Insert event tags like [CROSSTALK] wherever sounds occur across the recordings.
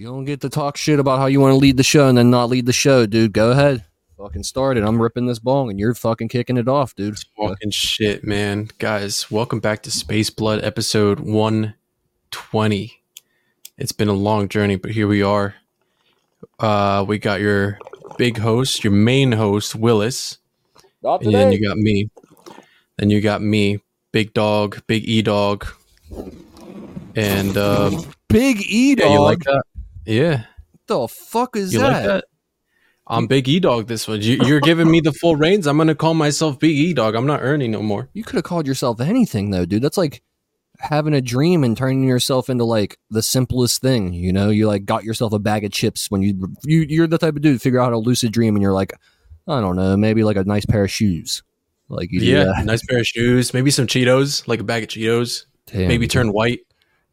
You don't get to talk shit about how you want to lead the show and then not lead the show, dude. Go ahead. Fucking start it. I'm ripping this bong and you're fucking kicking it off, dude. Fucking shit, man. Guys, welcome back to Space Blood episode 120. It's been a long journey, but here we are. Uh, we got your big host, your main host, Willis. Not And then you got me. Then you got me, Big Dog, Big E Dog. And um, Big E dog. yeah, you like that? Yeah. the fuck is You that? like that? I'm Big E Dog this one. You, you're giving me the full reins. I'm gonna call myself Big E Dog. I'm not earning no more. You could have called yourself anything though, dude. That's like having a dream and turning yourself into like the simplest thing. You know, you like got yourself a bag of chips when you you you're the type of dude to figure out how to lucid dream, and you're like, I don't know, maybe like a nice pair of shoes. Like you Yeah, nice pair of shoes, maybe some Cheetos, like a bag of Cheetos, Damn. maybe turn white.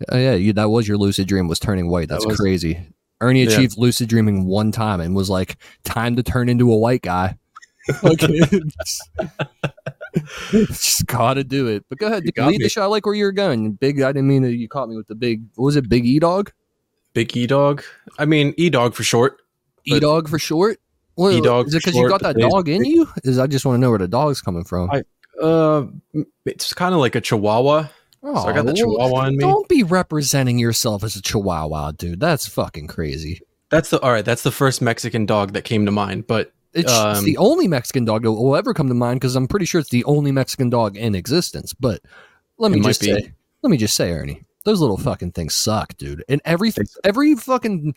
Oh yeah, you, that was your lucid dream was turning white. That's That was- crazy. Ernie Yeah. achieved lucid dreaming one time and was like, "Time to turn into a white guy." [LAUGHS] Okay, [LAUGHS] just gotta do it. But go ahead, lead me. the show. I like where you're going. Big. I didn't mean that you caught me with the big. What was it? Big E dog. Big E Dog. I mean E Dog for short. E dog for short. Well, E-dog Is it because you got that dog in you? Is I just want to know where the dog's coming from. I- Uh, it's kind of like a Chihuahua. Oh, so I got the Chihuahua in me. Don't be representing yourself as a Chihuahua, dude. That's fucking crazy. That's the all right. That's the first Mexican dog that came to mind. But It's, it's Um, the only Mexican dog that will ever come to mind because I'm pretty sure it's the only Mexican dog in existence. But let me just say, let me just say, Ernie, those little fucking things suck, dude. In every every fucking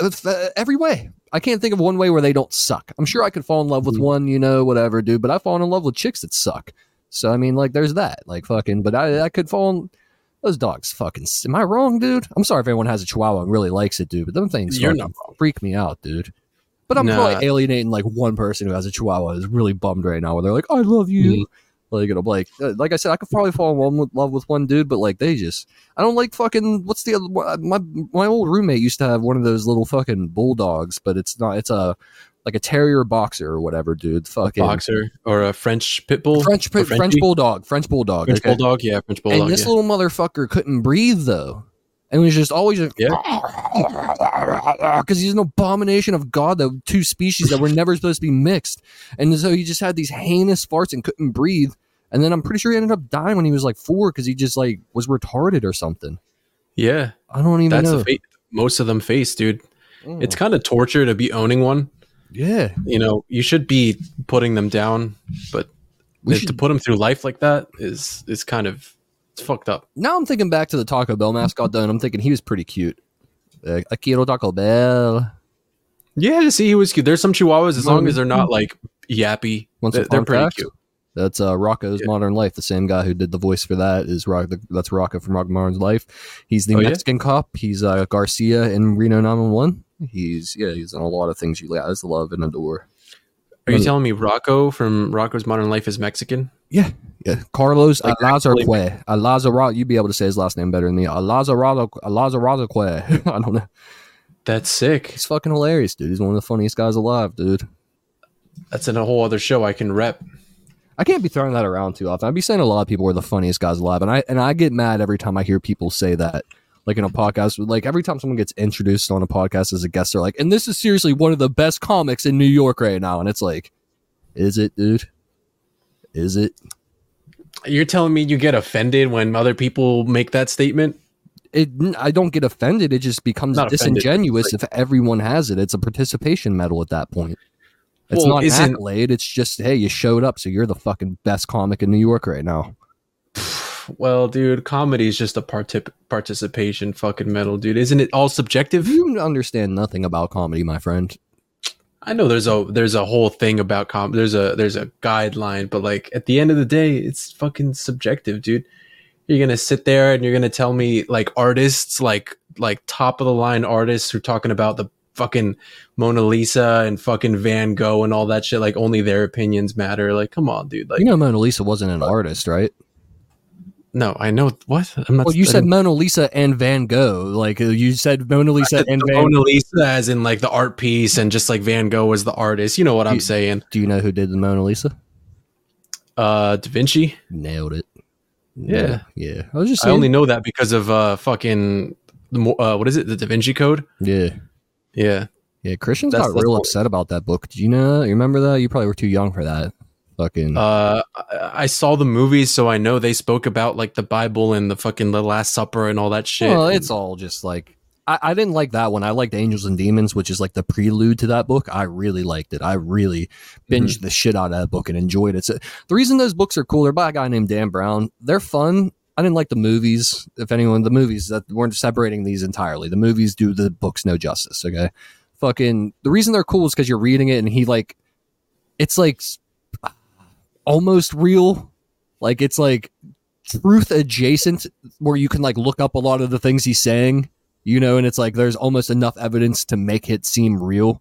uh, every way. I can't think of one way where they don't suck. I'm sure I could fall in love with Mhm. one, you know, whatever, dude. But I've fallen in love with chicks that suck. So I mean, like, there's that, like, fucking. But I, I could fall in. Those dogs fucking. Am I wrong, dude? I'm sorry if anyone has a Chihuahua and really likes it, dude. But them things You're not freak me out, dude. But I'm Nah. probably alienating like one person who has a Chihuahua is really bummed right now. Where they're like, "I love you," Mhm. like it'll like, uh, like I said, I could probably fall in love with, one dude, but like they just, I don't like fucking. What's the other? My my old roommate used to have one of those little fucking bulldogs, but it's not. It's a like a terrier boxer or whatever, dude. Fucking boxer or a French pit bull, French Or French bulldog, French bulldog, French okay? bulldog. Yeah, French bulldog. and this yeah. little motherfucker couldn't breathe though. And he was just always because [LAUGHS] he's an abomination of God. The two species that were never supposed to be mixed, and so he just had these heinous farts and couldn't breathe. And then I'm pretty sure he ended up dying when he was like four because he just like was retarded or something. yeah, I don't even that's know. the fate most of them face, dude. Mm. It's kind of torture to be owning one. Yeah. You know, you should be putting them down, but to put them through life like that is is kind of it's fucked up. Now I'm thinking back to the Taco Bell mascot though, and I'm thinking he was pretty cute. Uh, Akiro Taco Bell. Yeah, see, he was cute. There's some Chihuahuas, as long as they're not like yappy, they're, they're pretty cute. That's uh, Rocko's Yeah. Modern Life. The same guy who did the voice for that is Rock. That's Rocko from Rock Modern Life. He's the Oh, yeah? Mexican cop. He's uh, Garcia in Reno 911. He's yeah, he's in a lot of things you guys love and adore. Are you telling me Rocko from Rocko's Modern Life is Mexican? Yeah, yeah. Carlos Like, Alazarque. Alazarado. You'd be able to say his last name better than me. Alazarado. Alazarado. [LAUGHS] I don't know. That's sick. He's fucking hilarious, dude. He's one of the funniest guys alive, dude. That's in a whole other show I can rep. I can't be throwing that around too often. I'd be saying a lot of people are the funniest guys alive, and I and I get mad every time I hear people say that. Like in a podcast, like every time someone gets introduced on a podcast as a guest, they're like, "And this is seriously one of the best comics in New York right now." And it's like, is it, dude? Is it? You're telling me you get offended when other people make that statement? It. I don't get offended. It just becomes Not disingenuous if everyone has it. It's a participation medal at that point. It's Well, not an isn't- accolade. It's just, hey, you showed up, so you're the fucking best comic in New York right now. [SIGHS] Well, dude, comedy is just a partic- participation fucking medal, dude. Isn't it all subjective? You understand nothing about comedy, my friend. I know there's a there's a whole thing about com. There's a there's a guideline, but like at the end of the day, it's fucking subjective, dude. You're gonna sit there and you're gonna tell me like artists, like like top of the line artists who are talking about the fucking Mona Lisa and fucking Van Gogh and all that shit. Like only their opinions matter. Like, come on, dude. Like, you know Mona Lisa wasn't an artist, right? no, I know what I'm not. Well, you said Mona Lisa and Van Gogh. Like uh, you said Mona Lisa and Van. Mona Lisa as in like the art piece and just like Van Gogh was the artist. You know what I'm You- saying? Do you know who did the Mona Lisa? Uh, Da Vinci. Nailed it. Yeah. yeah. I was just I only know that because of uh fucking the more uh, what is it? The Da Vinci Code. Yeah. Yeah, Yeah, Christians That's- got that's real what- upset about that book. Did you know? You remember that? You probably were too young for that. Fucking uh, I, saw the movies, so I know they spoke about like the Bible and the fucking the Last Supper and all that shit. Well, it's all just like I, I didn't like that one. I liked Angels and Demons, which is like the prelude to that book. I really liked it. I really binged the shit out of that book and enjoyed it. So the reason those books are cool, they're by a guy named Dan Brown. They're fun. I didn't like the movies. If anyone, the movies that weren't separating these entirely. The movies do the books no justice. Okay, fucking. The reason they're cool is because you're reading it and he like, it's like almost real. Like it's like truth adjacent where you can like look up a lot of the things he's saying, you know, and it's like there's almost enough evidence to make it seem real.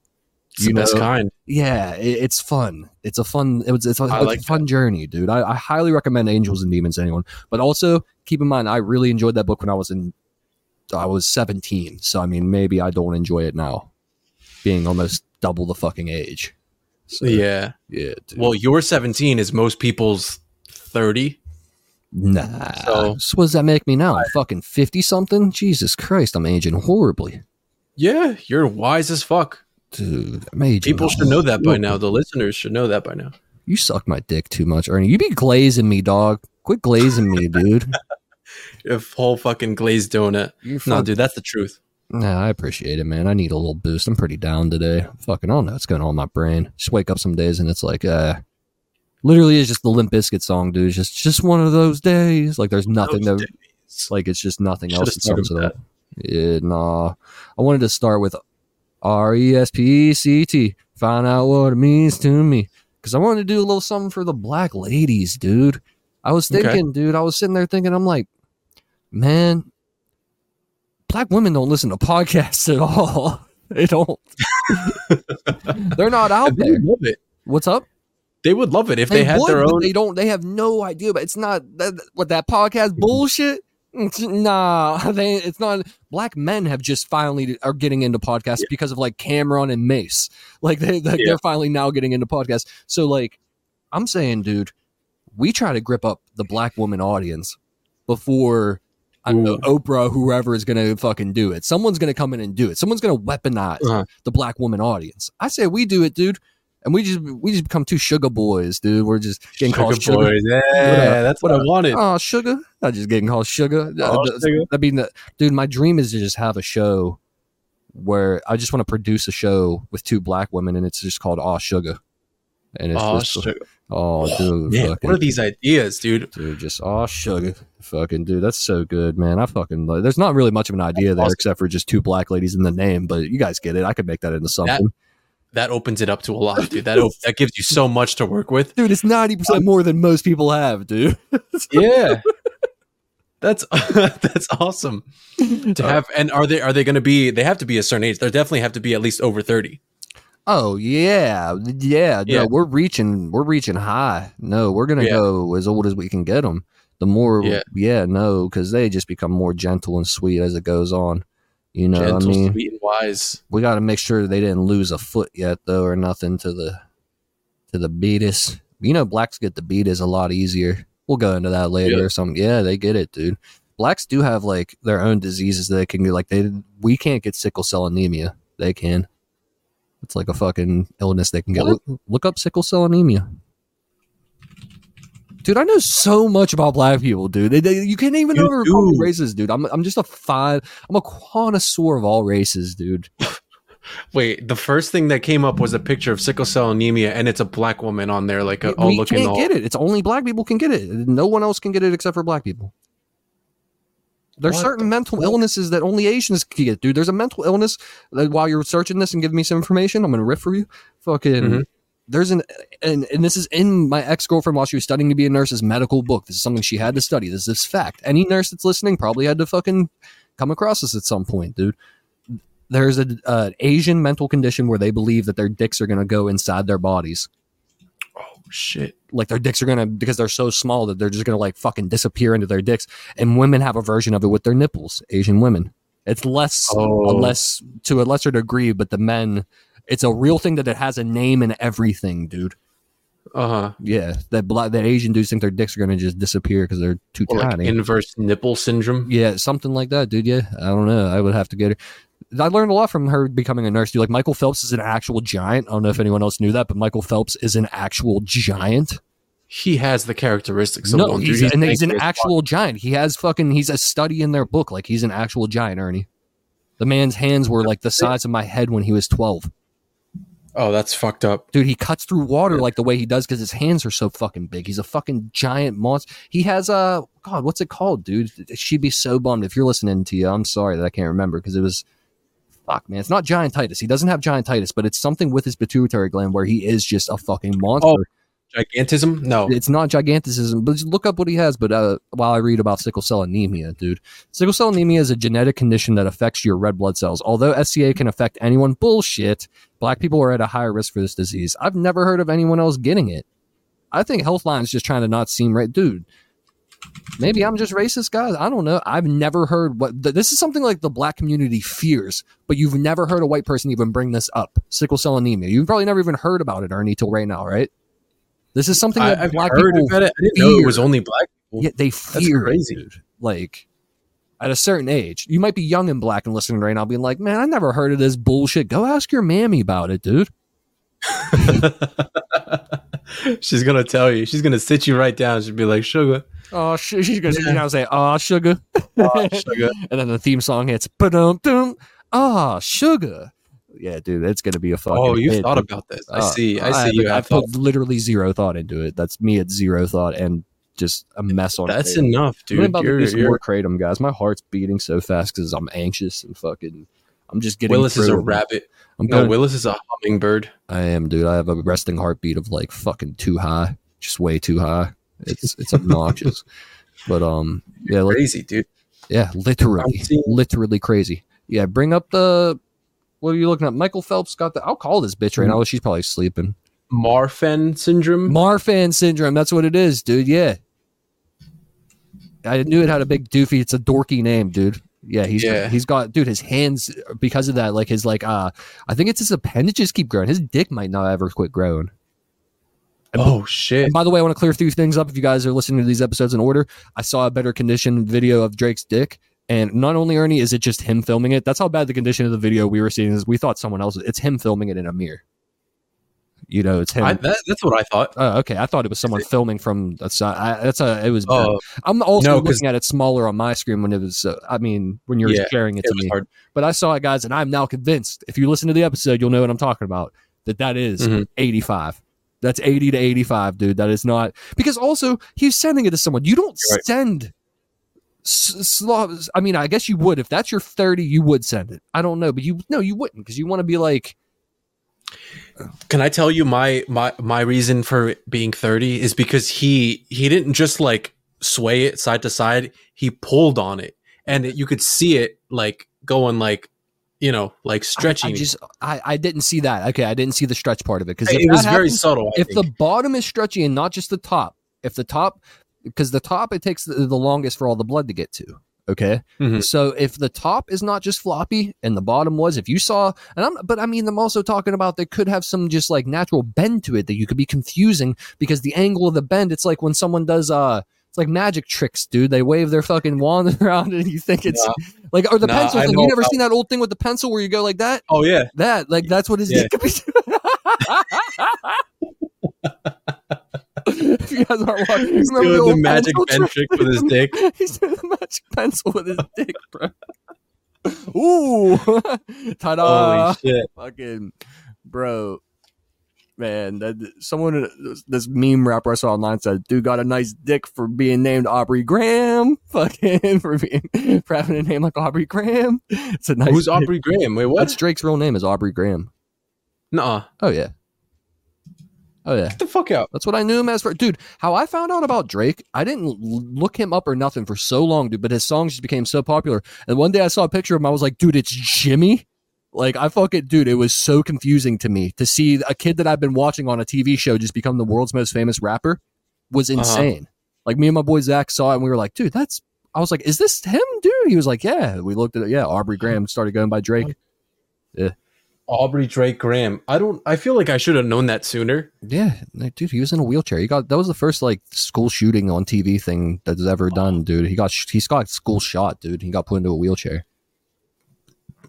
It's the you best know, kind. Yeah, it, it's fun. It's a fun. It was. It's a, it's like a fun journey, dude. I, I highly recommend Angels and Demons to anyone. But also keep in mind, I really enjoyed that book when I was in. I was 17, so I mean, maybe I don't enjoy it now, being almost double the fucking age. So, Yeah. yeah. Dude. Well, your 17 is most people's 30. nah. so- So, what does that make me now? I'm fucking 50 something. Jesus Christ, I'm aging horribly, Yeah, you're wise as fuck. Dude. People should know that by now. The listeners should know that by now. You suck my dick too much, Ernie. You be glazing me, dog. Quit glazing me, dude. [LAUGHS] A whole fucking glazed donut. You're No, dude, that's the truth. Nah, I appreciate it, man. I need a little boost. I'm pretty down today. Fucking, I don't know what's going on in my brain. Just wake up some days and it's like, uh, literally, it's just the Limp Bizkit song, dude. It's just just one of those days. Like, there's nothing Those to, days. like, it's just nothing Should've else. that started sums with it. Yeah, nah. I wanted to start with R E S P E C T. Find out what it means to me. Because I wanted to do a little something for the black ladies, dude. I was Okay. thinking, dude, I was sitting there thinking, I'm like, man, black women don't listen to podcasts at all. [LAUGHS] They don't. [LAUGHS] They're not out They there. love it. What's up? They would love it if they, had would, their own. They don't. They have no idea. But it's not that what that podcast mm-hmm. bullshit. [LAUGHS] Nah, they. It's not. Black men have just finally are getting into podcasts because of like Cam'ron and Mase. [LAUGHS] Like they, they Yeah. they're finally now getting into podcasts. So like, I'm saying, dude, we try to grip up the black woman audience before. I don't know, Oprah, whoever is going to fucking do it. Someone's going to come in and do it. Someone's going to weaponize Uh-huh. the black woman audience. I say we do it, dude. And we just we just become two sugar boys, dude. We're just getting called sugar. boys. Yeah, What that's what I wanted. Oh, sugar! I just getting called sugar. Oh, sugar. I mean, dude, my dream is to just have a show where I just want to produce a show with two black women, and it's just called "Aw Sugar." And it's Oh, just, sugar. oh, dude, Man, fucking, what are these ideas, dude? dude, just "Aw Sugar," fucking dude, that's so good, man. I fucking like, there's not really much of an idea there awesome. except for just two black ladies in the name, but you guys get it. I could make that into something, That opens it up to a lot, dude. That op- that gives you so much to work with. dude. It's ninety percent more than most people have, dude. [LAUGHS] Yeah, that's [LAUGHS] that's awesome to uh, have. And are they are they going to be? They have to be a certain age. They definitely have to be at least over thirty. Oh yeah, yeah. Yeah. No, we're reaching, we're reaching high. No, we're gonna Yeah. go as old as we can get them. The more, Yeah. yeah, no, because they just become more gentle and sweet as it goes on. You know, Gentle, I mean, sweet, and wise. we got to make sure they didn't lose a foot yet, though, or nothing to the to the beatus. You know, blacks get the beatus a lot easier. We'll go into that later Yeah. or something. Yeah, they get it, dude. Blacks do have like their own diseases that they can get. Like they, we can't get sickle cell anemia. They can. It's like a fucking illness they can get. Look, look up sickle cell anemia. Dude, I know so much about black people, dude. They, they, you can't even You know do. races, dude. I'm, I'm just a fine. I'm a connoisseur of all races, dude. [LAUGHS] Wait, the first thing that came up was a picture of sickle cell anemia, and it's a black woman on there, like a, all we looking can't all. get it. It's only black people can get it. No one else can get it except for black people. There's What certain the mental fuck? illnesses that only Asians can get, dude. There's a mental illness that while you're searching this and giving me some information, I'm gonna riff for you. Fucking Mhm. There's an and, and this is in my ex-girlfriend while she was studying to be a nurse's medical book. This is something she had to study. This is fact. Any nurse that's listening probably had to fucking come across this at some point, dude. There's a uh, Asian mental condition where they believe that their dicks are gonna go inside their bodies Oh shit! like their dicks are gonna because they're so small that they're just gonna like fucking disappear into their dicks. And women have a version of it with their nipples. Asian women, it's less, Oh. less to a lesser degree, but the men, it's a real thing that it has a name and everything, dude. Uh huh. Yeah, that black that Asian dudes think their dicks are gonna just disappear because they're too Or like tiny. inverse nipple syndrome. yeah, something like that, dude. Yeah, I don't know. I would have to get her. I learned a lot from her becoming a nurse. Dude, like Michael Phelps is an actual giant. I don't know if anyone else knew that, but Michael Phelps is an actual giant. He has the characteristics of no, one. he's, dude. and he's an actual giant. He has fucking. He's a study in their book. Like he's an actual giant, Ernie. The man's hands were like the size of my head when he was twelve. Oh, that's fucked up. Dude, he cuts through water like the way he does because his hands are so fucking big. He's a fucking giant monster. He has a God, what's it called, dude? She'd be so bummed if you're listening to you. I'm sorry that I can't remember because it was fuck, man. It's not giantitis. He doesn't have giantitis, but it's something with his pituitary gland where he is just a fucking monster. Oh. Gigantism? No. It's not giganticism, but just look up what he has. But uh, while I read about sickle cell anemia, dude, sickle cell anemia is a genetic condition that affects your red blood cells. Although SCA can affect anyone, bullshit. Black people are at a higher risk for this disease. I've never heard of anyone else getting it. I think Healthline's just trying to not seem right, dude. Maybe I'm just racist, guys. I don't know. I've never heard what th- this is something like the black community fears, but you've never heard a white person even bring this up. Sickle cell anemia. You've probably never even heard about it, Ernie, till right now, right? This is something I, that I've black heard people. I didn't know it was only black people. yeah, they fear it, crazy. dude. Like at a certain age, you might be young and black and listening right now, being like, "Man, I never heard of this bullshit." Go ask your mammy about it, dude. [LAUGHS] [LAUGHS] She's gonna tell you. She's gonna sit you right down. She'll be like, "Sugar, Oh, sh- she's gonna Yeah. you know, say, "Oh, sugar," [LAUGHS] oh, sugar." and then the theme song hits, "Ba-dum dum, ah, sugar." Yeah, dude, it's gonna be a fucking. Oh, you hit, thought about this. I Uh, see. I see. haven't- you I have put literally zero thought into it. That's me at zero thought and just a mess on. That's enough, I'm about You're, to do some you're, more kratom, guys. My heart's beating so fast because I'm anxious and fucking. I'm just getting. Willis is a rabbit. I'm No, going. Willis is a hummingbird. I am, dude. I have a resting heartbeat of like fucking too high, just way too high. It's it's [LAUGHS] obnoxious, but um, yeah, like, Crazy, dude. yeah, literally, literally crazy. Yeah, bring up the. What are you looking at? Michael Phelps got the. I'll call this bitch right now. She's probably sleeping. Marfan syndrome. Marfan syndrome. That's what it is, dude. Yeah. I knew it had a big doofy. It's a dorky name, dude. Yeah, he's Yeah. he's got dude. His hands because of that, like his like uh, I think it's his appendages keep growing. His dick might not ever quit growing. oh shit. And by the way, I want to clear a few things up. If you guys are listening to these episodes in order, I saw a better condition video of Drake's dick. And not only Ernie is it just him filming it. That's how bad the condition of the video we were seeing is. We thought someone else. It's him filming it in a mirror. You know, it's him. I, that, that's what I thought. oh, okay. I thought it was someone filming from a side. I, that's a. It was. Oh, I'm also no, looking at it smaller on my screen when it was. Uh, I mean, when you're Yeah, sharing it it to me. hard. But I saw it, guys, and I'm now convinced. If you listen to the episode, you'll know what I'm talking about. That that is Mhm. 85. That's 80 to 85, dude. That is not because also he's sending it to someone. You don't right. send. I mean, I guess you would if that's your 30. You would send it. I don't know, but you no, you wouldn't because you want to be like, Can I tell you my my my reason for being 30 is because he he didn't just like sway it side to side, he pulled on it and it, you could see it like going like you know, like stretching. I just I, I didn't see that. Okay, I didn't see the stretch part of it because it was very subtle. I if the bottom is stretchy and not just the top, if the top, because the top it takes the, the longest for all the blood to get to. Okay, Mhm. so if the top is not just floppy and the bottom was, if you saw, and I'm, but I mean, I'm also talking about they could have some just like natural bend to it that you could be confusing because the angle of the bend, it's like when someone does uh. It's like magic tricks, dude. They wave their fucking wand [LAUGHS] around and you think it's Nah. like, or the Nah, pencil thing. You never seen that old thing with the pencil where you go like that? oh yeah, That, like, that's what his Yeah. could [LAUGHS] [LAUGHS] be if you guys aren't watching, he's doing the old magic bend trick with his dick. [LAUGHS] He's doing the magic pencil with his dick, bro. [LAUGHS] Ooh, [LAUGHS] ta-da! Holy shit! Fucking bro, man. That someone, this meme rapper I saw online said, "Dude got a nice dick for being named Aubrey Graham." Fucking for being for having a name like Aubrey Graham. It's a nice. Who's. Aubrey Graham? Wait, what? That's Drake's real name is Aubrey Graham. Nuh-uh. Oh yeah. Oh yeah. Get the fuck out. That's what I knew him as for. Dude, how I found out about Drake, I didn't look him up or nothing for so long, dude, but his songs just became so popular. And one day I saw a picture of him, I was like, dude, it's Jimmy. Like, I fucking, dude, it was so confusing to me to see a kid that I've been watching on a TV show just become the world's most famous rapper was Uh-huh. insane. Like, me and my boy Zach saw it and we were like, dude, that's, I was like, is this him, dude? He was like, yeah. We looked at it. Yeah. Aubrey Graham started going by Drake. Aubrey Drake Graham. I don't. I feel like I should have known that sooner. Yeah, like, dude, he was in a wheelchair. He got that was the first like school shooting on TV thing that's ever done, dude. He got he's got school shot, dude. He got put into a wheelchair.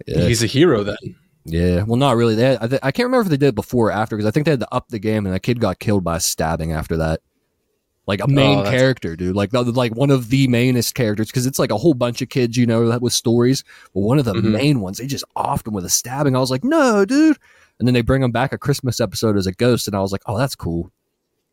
Yeah, He's a hero then. yeah. Well, not really. They had, I, th- I can't remember if they did it before or after because I think they had to up the game, and a kid got killed by a stabbing after that. Like a main Oh, character, dude. Like like one of the mainest characters because it's like a whole bunch of kids, you know, that with stories. But one of the Mhm. main ones, they just him with a stabbing. I was like, no, dude. And then they bring him back a Christmas episode as a ghost, and I was like, oh, that's cool.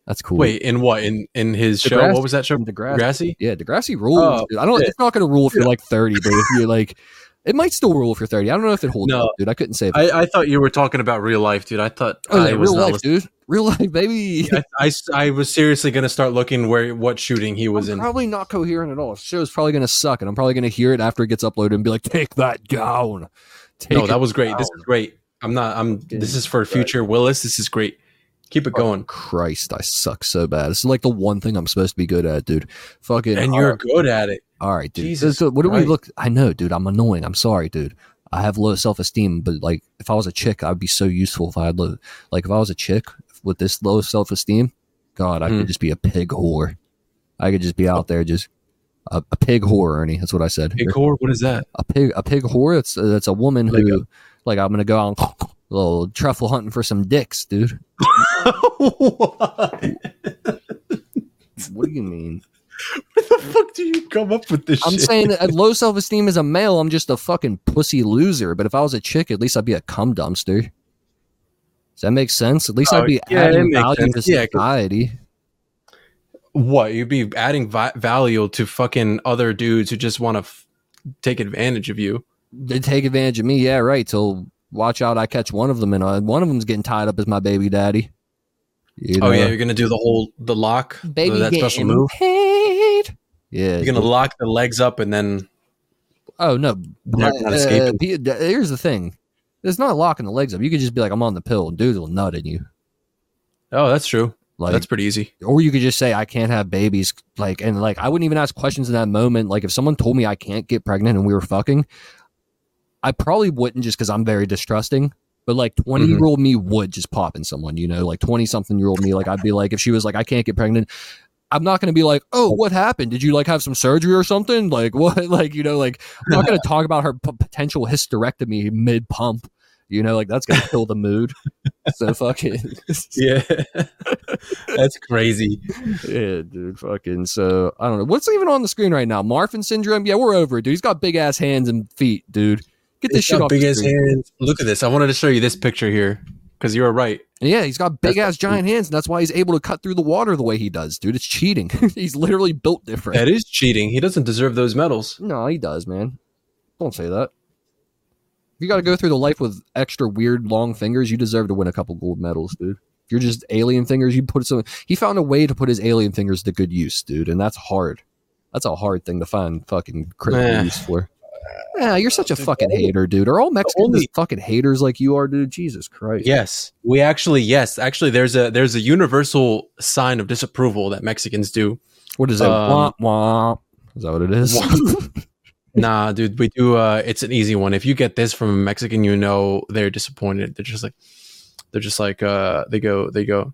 That's cool. Wait, in what? In in his show? What was that show? Degrassi. Degrassi. Yeah, Degrassi rules. Oh. I don't. shit. It's not going to rule if you're like 30, but if you're like, it might still rule if you're 30. I don't know if it holds No. up, dude. I couldn't say. I, I thought you were talking about real life, dude. I thought oh, I yeah, was real not life, listening. dude. Real life, baby. I, I, I was seriously gonna start looking where what shooting he was I'm in. probably not coherent at all. The show's probably going to suck, and I'm probably going to hear it after it gets uploaded and be like, "Take that down." Take No, that was great. This is great. I'm not. I'm. This is for future Willis. This is great. Keep it going. Christ, I suck so bad. This is like the one thing I'm supposed to be good at, dude. Fucking. And you're right, good at it. all right, dude. Jesus So what do we look? I know, dude. I'm annoying. I'm sorry, dude. I have low self esteem, but like, if I was a chick, I'd be so useful. If I had low, like, if I was a chick with this low self esteem, God, I Hmm. could just be a pig whore. I could just be out there, just a, a pig whore, Ernie. That's what I said. Hey, Core, what is that? a pig a pig whore that's that's a woman who Like like, i'm gonna go out and [LAUGHS] little truffle hunting for some dicks dude what? [LAUGHS] what do you mean Where the fuck do you come up with this i'm shit? saying that low [LAUGHS] self-esteem as a male i'm just a fucking pussy loser but if i was a chick at least i'd be a cum dumpster does that make sense at least Oh, i'd be yeah, adding value sense. to Yeah, society what? You'd be adding vi- value to fucking other dudes who just want to f- take advantage of you. they take advantage of me yeah right So watch out i catch one of them and uh, one of them's getting tied up as my baby daddy you Oh yeah, you're gonna do the whole the lock, baby that special move. paid. yeah You're gonna lock the legs up and then Oh no! Uh, not escaping. pe- th- here's the thing: it's not locking the legs up. You could just be like, "I'm on the pill," and dudes will nut in you. oh, that's true. Like, that's pretty easy. or you could just say, "I can't have babies." Like, and like, I wouldn't even ask questions in that moment. Like, if someone told me I can't get pregnant and we were fucking, I probably wouldn't just because I'm very distrusting. But like, 20 year old mm-hmm. me would just pop in someone, you know, like 20 something year old me. Like, I'd be like, if she was like, "I can't get pregnant." I'm not going to be like, oh, oh, what happened? Did you like have some surgery or something? [LAUGHS] Like what? [LAUGHS] Like you know, like I'm not going [LAUGHS] to talk about her p- potential hysterectomy mid pump. You know, like that's going to kill the mood. So fucking Yeah, that's crazy. yeah, dude. Fucking so I don't know what's even on the screen right now. Marfan syndrome. Yeah, we're over it, dude. He's got big ass hands and feet, dude. Get this He's shit off big the ass hands. Look at this. I wanted to show you this picture here because you were right. Yeah, he's got big That's- ass giant hands, and that's why he's able to cut through the water the way he does, dude. It's cheating. [LAUGHS] he's literally built different. That is cheating. He doesn't deserve those medals. No, he does, man. Don't say that. If you got to go through the life with extra weird long fingers, you deserve to win a couple gold medals, dude. If you're just alien fingers, you put some. He found a way to put his alien fingers to good use, dude, and that's hard. That's a hard thing to find fucking critical Eh. use for. Yeah, you're such a fucking hater, dude. Are all Mexicans only- fucking haters like you are, dude? Jesus Christ. Yes, we actually yes, actually there's a there's a universal sign of disapproval that Mexicans do. What is it? Um, wah, wah. Is that what it is? [LAUGHS] Nah, dude, we do. Uh, it's an easy one. If you get this from a Mexican, you know they're disappointed. They're just like, they're just like, uh, they go, they go,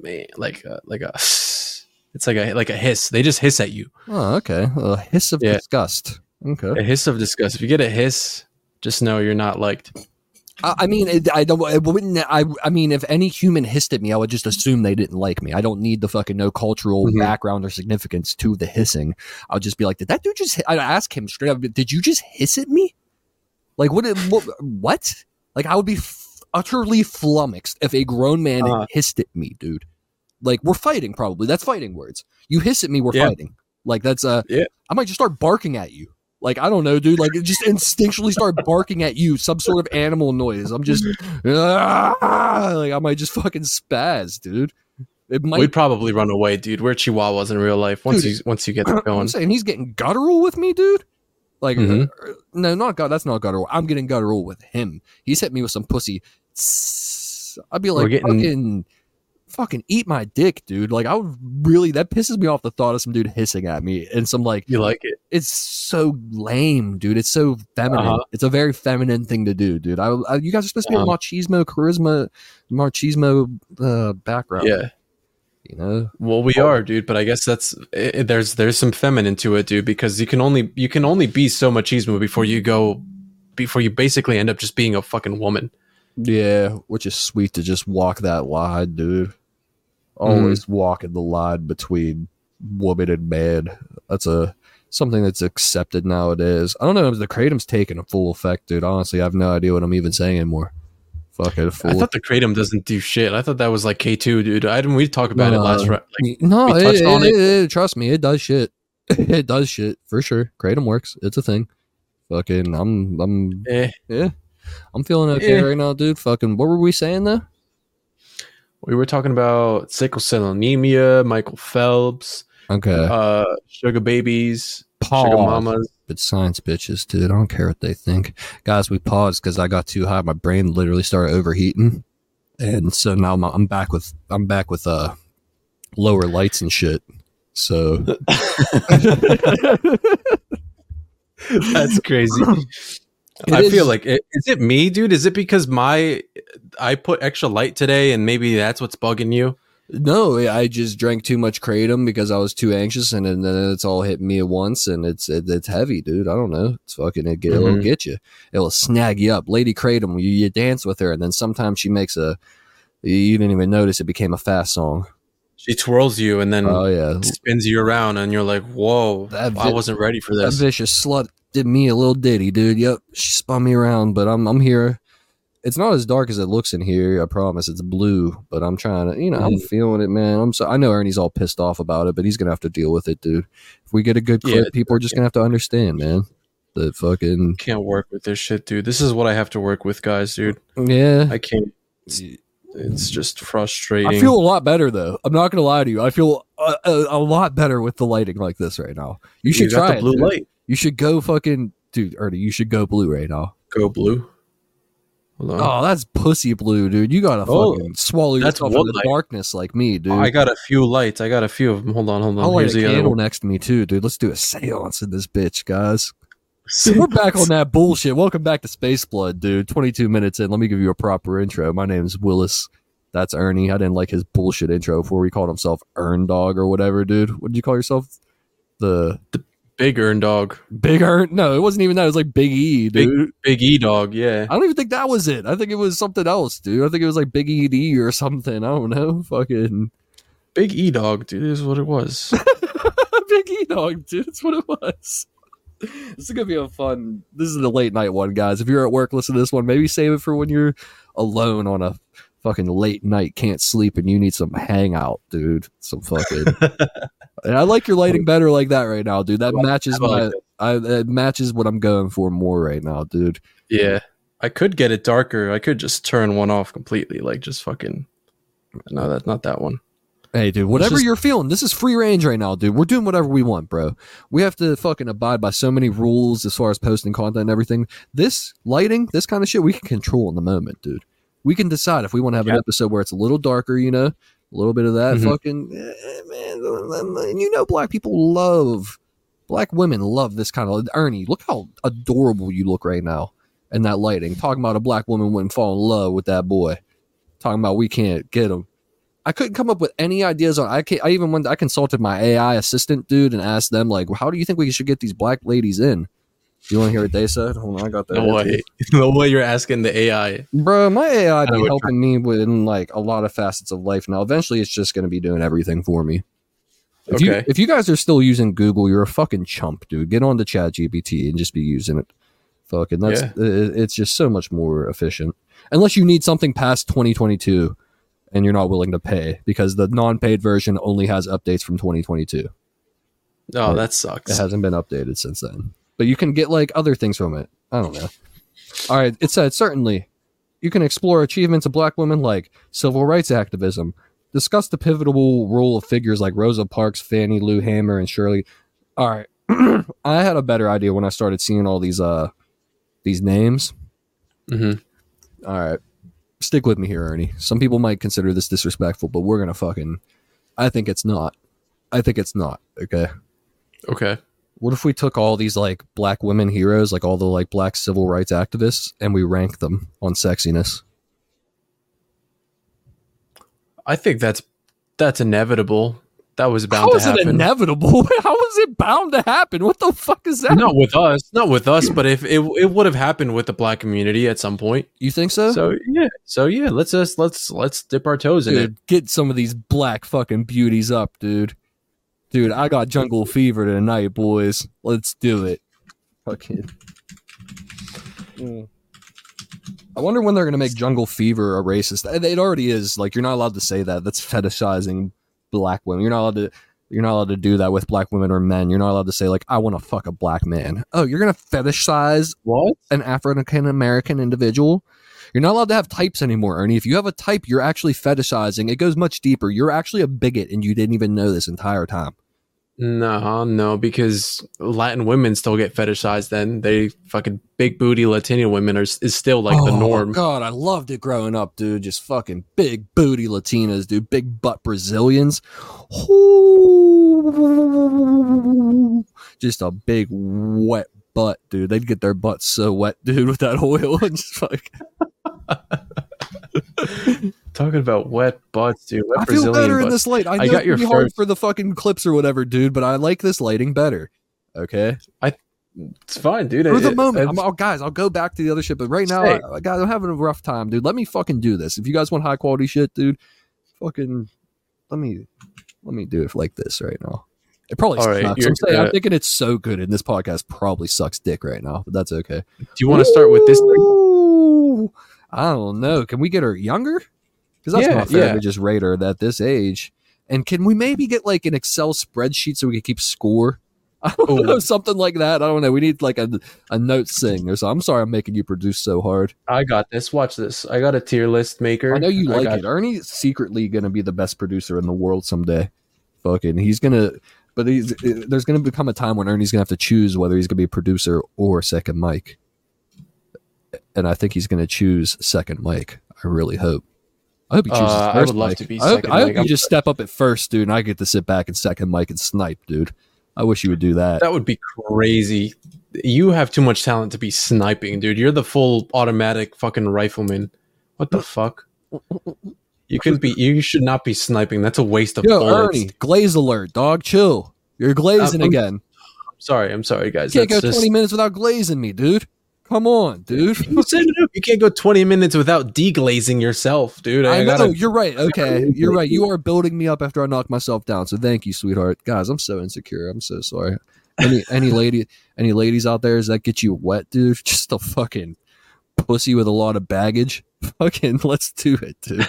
man, like, uh, like a, it's like a like a hiss. They just hiss at you. oh, okay. A hiss of Yeah. disgust. Okay. A hiss of disgust. If you get a hiss, just know you're not liked. I, I mean, it, I don't. I wouldn't. I. I mean, if any human hissed at me, I would just assume they didn't like me. I don't need the fucking no cultural Mhm. background or significance to the hissing. I'll just be like, did that dude just? I'd ask him straight up, did you just hiss at me? Like, what? What? what? Like, I would be f- utterly flummoxed if a grown man Uh-huh. hissed at me, dude. Like, we're fighting. Probably that's fighting words. You hiss at me, we're Yeah. fighting. Like, that's uh. Yeah. I might just start barking at you. Like I don't know, dude. Like just instinctually start barking at you, some sort of animal noise. I'm just "Ah!" like I might just fucking spaz, dude. It might. We'd probably run away, dude. We're chihuahuas in real life. Once Dude, you once you get that [CLEARS THROAT] I'm saying he's getting guttural with me, dude. Like Mhm. uh, no, not gut. That's not guttural. I'm getting guttural with him. He's hit me with some pussy. I'd be like We're getting- fucking fucking eat my dick, dude. Like I would really that pisses me off the thought of some dude hissing at me and some like You like it? it's so lame, dude. It's so feminine. Uh-huh. It's a very feminine thing to do, dude. I, I you guys are supposed to be a Uh-huh. machismo, charisma, machismo uh, background. Yeah. you know. Well, we are, dude. But I guess that's i there's there's some feminine to it, dude. Because you can only you can only be so machismo before you go before you basically end up just being a fucking woman. Yeah, which is sweet to just walk that line, dude. Always walking the line between woman and man. That's a something that's accepted nowadays. I don't know if the kratom's taking a full effect, dude. Honestly, I have no idea what I'm even saying anymore. Fuck it, I thought the kratom doesn't do shit. I thought that was like K two, dude. I didn't. We talked about it last. No. Like, no, it, on it- it. it- trust me, it does shit. [LAUGHS] it does shit for sure. Kratom works. It's a thing. Fucking, I'm, I'm, eh. yeah, I'm feeling okay Eh. right now, dude. Fucking, what were we saying though? We were talking about sickle cell anemia, Michael Phelps, Okay, uh, sugar babies, Pause. sugar mamas. But science bitches, dude. I don't care what they think. Guys, we paused because I got too high. My brain literally started overheating, and so now I'm, I'm back with I'm back with uh lower lights and shit. So [LAUGHS] That's crazy. [LAUGHS] It I is- feel like it, is it me, dude? Is it because my I put extra light today, and maybe that's what's bugging you? no, I just drank too much kratom because I was too anxious, and then it's all hitting me at once, and it's it, it's heavy, dude. I don't know. It's fucking it get, it'll Mhm. get you. It'll snag you up, Lady Kratom. You, you dance with her, and then sometimes she makes a. You didn't even notice it became a fast song. She twirls you and then Oh yeah, spins you around, and you're like, "Whoa, That I wasn't ready for That this." vicious slut did me a little ditty, dude. Yep, she spun me around, but I'm I'm here. It's not as dark as it looks in here. I promise. It's blue, but I'm trying to, you know, I'm Mhm. feeling it, man. I'm so I know Ernie's all pissed off about it, but he's gonna have to deal with it, dude. If we get a good Yeah, clip, people are just gonna have to understand, man. The fucking Can't work with this shit, dude. This is what I have to work with, guys, dude. yeah. I can't. It's, it's just frustrating. I feel a lot better though. I'm not gonna lie to you. I feel a, a, a lot better with the lighting like this right now. You should got try the it. blue dude. light. You should go fucking dude, Ernie. You should go blue right now. Go blue. Hold on. Oh, that's pussy blue, dude. You gotta Oh, fucking swallow yourself in the light. darkness like me, dude. I got a few lights. I got a few of them. Hold on, hold on. I'll light Here's a the candle next to me too, dude. Let's do a seance in this bitch, guys. [LAUGHS] Dude, we're back on that bullshit. Welcome back to Space Blood, dude. 22 minutes in. Let me give you a proper intro. My name's Willis. That's Ernie. I didn't like his bullshit intro before he called himself Ern Dog or whatever, dude. What did you call yourself? The Big Earn Dog. Big Ern? No, it wasn't even that. It was like Big E, Big- dude. Big E Dog, yeah. I don't even think that was it. I think it was something else, dude. I think it was like Big ED or something. I don't know. [LAUGHS] Fucking Big E Dog, dude, is what it was. [LAUGHS] Big E dog, dude. That's what it was. This is gonna be a fun. This is the late night one, guys. If you're at work, listen to this one. Maybe save it for when you're alone on a fucking late night, can't sleep, and you need some hangout, dude. Some fucking. [LAUGHS] and I like your lighting better like that right now, dude. That matches like my. it. I that matches what I'm going for more right now, dude. yeah. I could get it darker. I could just turn one off completely, like just fucking. No, that's not that one. Hey, dude, whatever just- you're feeling, this is free range right now, dude. We're doing whatever we want, bro. We have to fucking abide by so many rules as far as posting content and everything. This lighting, this kind of shit, we can control in the moment, dude. We can decide if we want to have an episode where it's a little darker, you know, a little bit of that Mhm. fucking eh, man. And you know, black people love, black women love this kind of. Ernie, look how adorable you look right now in that lighting. Talking about a black woman wouldn't fall in love with that boy. Talking about we can't get him. I couldn't come up with any ideas on. I can't, I even went. I consulted my AI assistant dude and asked them like, how do you think we should get these black ladies in? You want to hear what they said? Hold on, I got that. No way. [LAUGHS] No way you're asking the AI. bro. My AI be helping me with like a lot of facets of life now. Eventually, it's just going to be doing everything for me. If you Okay. if you guys are still using Google, you're a fucking chump, dude. Get on to Chat GPT and just be using it. Fucking that's Yeah. it- it's just so much more efficient. Unless you need something past 2022 and you're not willing to pay because the non-paid version only has updates from 2022. Oh, that sucks. It hasn't been updated since then. But you can get like other things from it. I don't know. All right, it said certainly you can explore achievements of black women like civil rights activism, discuss the pivotal role of figures like Rosa Parks, Fannie Lou Hamer, and Shirley. All right, [CLEARS THROAT] I had a better idea when I started seeing all these uh these names. Mm-hmm. All right, stick with me here, Ernie. Some people might consider this disrespectful, but we're gonna fucking. I think it's not. I think it's not. Okay. Okay. What if we took all these like black women heroes, like all the like black civil rights activists, and we ranked them on sexiness? I think that's that's inevitable. That was bound How to is it happen. inevitable? [LAUGHS] How is it bound to happen? What the fuck is that? not with us, not with us, but if it, it would have happened with the black community at some point. You think so? So yeah, so yeah, let's just let's let's dip our toes in it. get some of these black fucking beauties up, dude. Dude, I got jungle fever tonight, boys. Let's do it. Fucking. Mm. I wonder when they're gonna make jungle fever a racist. It already is. Like you're not allowed to say that. That's [LAUGHS] fetishizing black women. You're not allowed to. You're not allowed to do that with black women or men. You're not allowed to say like, "I want to fuck a black man." Oh, you're gonna fetishize What? an African American individual. You're not allowed to have types anymore, Ernie. If you have a type, you're actually fetishizing. It goes much deeper. You're actually a bigot and you didn't even know this entire time. No, no, because Latin women still get fetishized. Then they fucking big booty Latino women are is still like the Oh, norm. God, I loved it growing up, dude. Just fucking big booty Latinas, dude. Big butt Brazilians. Ooh. Just a big wet butt, dude. They'd get their butts so wet, dude, [LAUGHS] with that oil and just like Talking about wet butts, dude. Wet I feel Brazilian better in this light. I know I got your be hard for the fucking clips or whatever, dude, but I like this lighting better. Okay. I. It's fine, dude. For the It- moment, it- I'm, oh, guys, I'll go back to the other shit, but right now. I, guys, I'm having a rough time, dude. Let me fucking do this. If you guys want high quality shit, dude, fucking let me let me do it like this right now. It probably All sucks. right, I'm, saying, I'm thinking it's so good, and this podcast probably sucks dick right now, but that's okay. do you want to start with this? I don't know. Can we get her younger? Because that's Yeah, not fair yeah. to just rate her at this age. And can we maybe get like an Excel spreadsheet so we can keep score? [LAUGHS] I don't Ooh. know, oh. something like that. I don't know. We need like a, a note sing or something. I'm sorry I'm making you produce so hard. I got this. Watch this. I got a tier list maker. I know you like got- it. Ernie's secretly going to be the best producer in the world someday. Fucking, he's going to, but he's, there's going to become a time when Ernie's going to have to choose whether he's going to be a producer or second mic. And I think he's going to choose second mic. I really hope. I hope he chooses Uh, I would love mic. to be I hope, second I hope you just step up at first, dude, and I get to sit back and second mic and snipe, dude. I wish you would do that. That would be crazy. You have too much talent to be sniping, dude. You're the full automatic fucking rifleman. What the fuck? You can be. You should not be sniping. That's a waste of Yo, bullets. Ernie, glaze alert, dog. Chill. You're glazing I'm- again. Sorry, I'm sorry, guys. You can't go just- 20 minutes without glazing me, dude. Come on, dude. You. [LAUGHS] You can't go 20 minutes without deglazing yourself, dude. I, I know gotta. you're right. Okay, you're right. You are building me up after I knock myself down. So thank you, sweetheart. Guys, I'm so insecure. I'm so sorry. Any any lady any ladies out there? Does that get you wet, dude? [LAUGHS] Just a fucking pussy with a lot of baggage. [LAUGHS] Fucking let's do it, dude.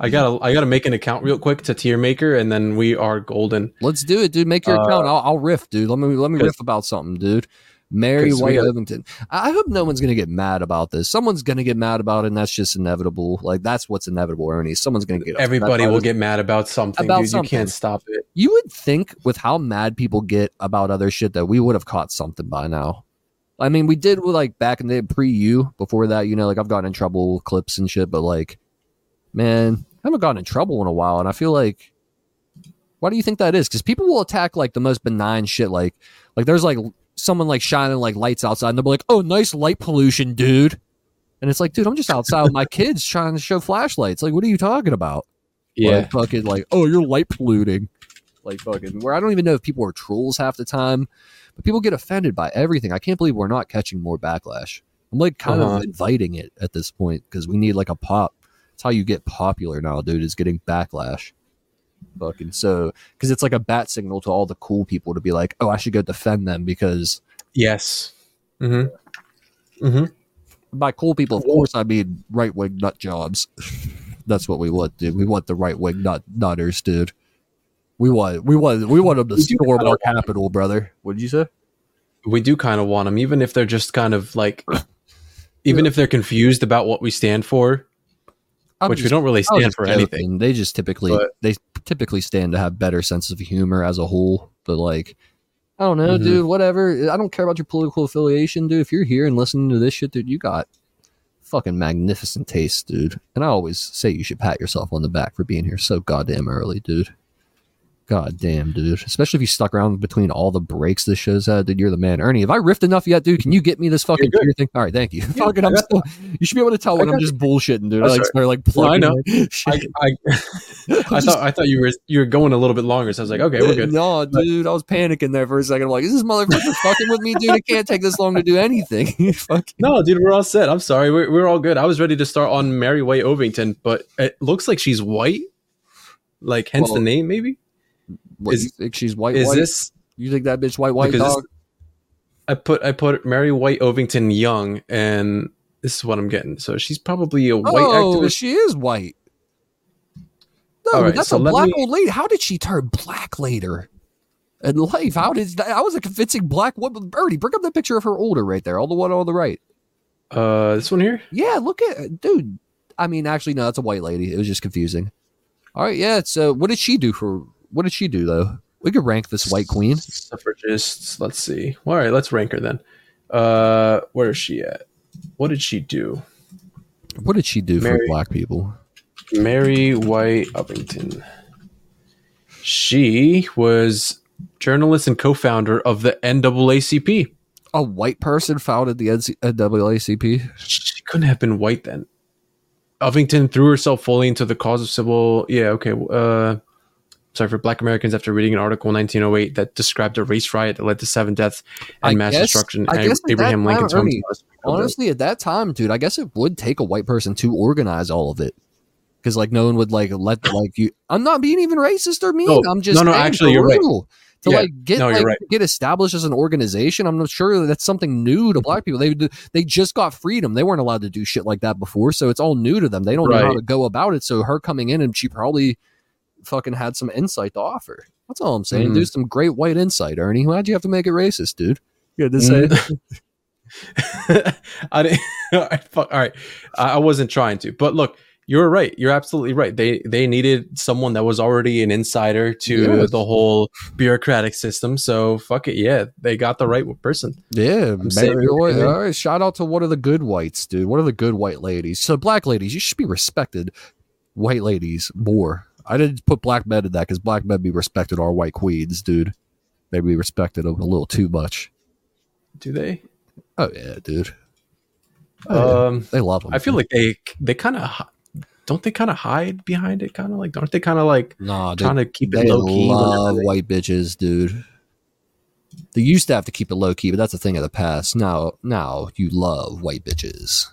I gotta. I gotta make an account real quick to tier maker, and then we are golden. Let's do it, dude. Make your Uh, account. I'll, I'll riff, dude. Let me let me riff about something, dude. Mary White got- Ovington. I hope no one's gonna get mad about this. Someone's gonna get mad about it, and that's just inevitable. Like that's what's inevitable, Ernie. Someone's gonna get Everybody will get mad about something, About dude. something. You can't stop it. You would think with how mad people get about other shit that we would have caught something by now. I mean, we did like back in the pre you. Before that, you know, like I've gotten in trouble with clips and shit, but like, man, I haven't gotten in trouble in a while, and I feel like, why do you think that is? Because people will attack like the most benign shit, like like there's like someone like shining like lights outside, and they'll be like, "Oh, nice light pollution, dude," and it's like, dude, I'm just outside with my [LAUGHS] kids trying to show flashlights. Like, what are you talking about? Yeah. Like fucking like, oh, you're light polluting. Like fucking where I don't even know if people are trolls half the time, people get offended by everything. I can't believe we're not catching more backlash. I'm like kind Uh-huh. of inviting it at this point because we need like a pop. It's how you get popular now, dude, is getting backlash. Fucking so because it's like a bat signal to all the cool people to be like, oh, I should go defend them because yes. Mm-hmm. Mm-hmm. by cool people, of course, I mean right wing nut jobs. [LAUGHS] That's what we want, dude. We want the right wing nut nutters, dude. We want, we want, we want them to We do storm our want capital, brother. What did you say? We do kind of want them, even if they're just kind of like, [CLEARS THROAT] even if they're confused about what we stand for, I'm which we don't really stand for joking. anything. They just typically But- they typically stand to have better sense of humor as a whole. But like, I don't know, Mhm. dude. Whatever. I don't care about your political affiliation, dude. If you're here and listening to this shit, dude, you got fucking magnificent taste, dude. And I always say you should pat yourself on the back for being here so goddamn early, dude. God damn, dude. Especially if you stuck around between all the breaks this show's had, dude. You're the man. Ernie, have I riffed enough yet, dude? Can you get me this fucking You're good. tier thing? All right, thank you. Yeah, fucking, I'm still, you should be able to tell when I'm just bullshitting, dude. I like right. start like No, I know. [LAUGHS] I. I, I thought I thought you were you were going a little bit longer, so I was like, okay, we're good. No, dude, I was panicking there for a second. I'm like, is this motherfucker fucking with me, dude? It can't take this long to do anything. [LAUGHS] No, dude, we're all set. I'm sorry, we're we're all good. I was ready to start on Mary White Ovington, but it looks like she's white, like hence Well, the name. Maybe what, Is- you think she's white? is white? this You think that bitch white white this- dog? I put I put Mary White Ovington young, and this is what I'm getting. So she's probably a white oh, activist. she is white. No, right, that's so a black me- old lady. How did she turn black later in life? How did that? I was a convincing black woman. Birdie, bring up that picture of her older right there, all the one on the right. Uh, this one here. Yeah, look at dude. I mean, actually, no, that's a white lady. It was just confusing. All right, yeah. So, what did she do for? What did she do though? We could rank this white queen. Suffragists. Let's see. All right, let's rank her then. Uh, where is she at? What did she do? What did she do for black people? Mary White Ovington. She was journalist and co-founder of the NAACP. A white person founded the NAACP. She couldn't have been white then. Ovington threw herself fully into the cause of civil. Yeah, okay. Uh, sorry for Black Americans after reading an article in 1908 that described a race riot that led to seven deaths and I mass guess- destruction. I guess Abraham Lincoln's Ernie. Honestly, at that time, dude, I guess it would take a white person to organize all of it. Because like no one would like let like you. I'm not being even racist or mean. No, I'm just no, no, actually, you're right. To Yeah, like get no, like right. get established as an organization, I'm not sure that's something new to black people. They they just got freedom. They weren't allowed to do shit like that before, so it's all new to them. They don't know how to go about it. So her coming in and she probably fucking had some insight to offer. That's all I'm saying. Mhm. Dude, some great white insight, Ernie. Why'd you have to make it racist, dude? You had to say Mm. [LAUGHS] I didn't. [LAUGHS] all right, fuck, all right. I I wasn't trying to, but look, you're right. You're absolutely right. They they needed someone that was already an insider to Yes. the whole bureaucratic system. So fuck it. Yeah, they got the right person. Yeah, saying Mary White- okay. all right. Shout out to one of the good whites, dude. One of the good white ladies. So black ladies, you should be respected. White ladies more. I didn't put black men in that because black men be respected our white queens, dude. They be respected a little too much. Do they? Oh yeah, dude. Oh, yeah. Um, They love them. I feel like they they kind of don't they kind of hide behind it. Kind of like aren't they kind of like nah, they, trying to keep it low key? love they- white bitches, dude. They used to have to keep it low key, but that's a thing of the past. Now, now you love white bitches.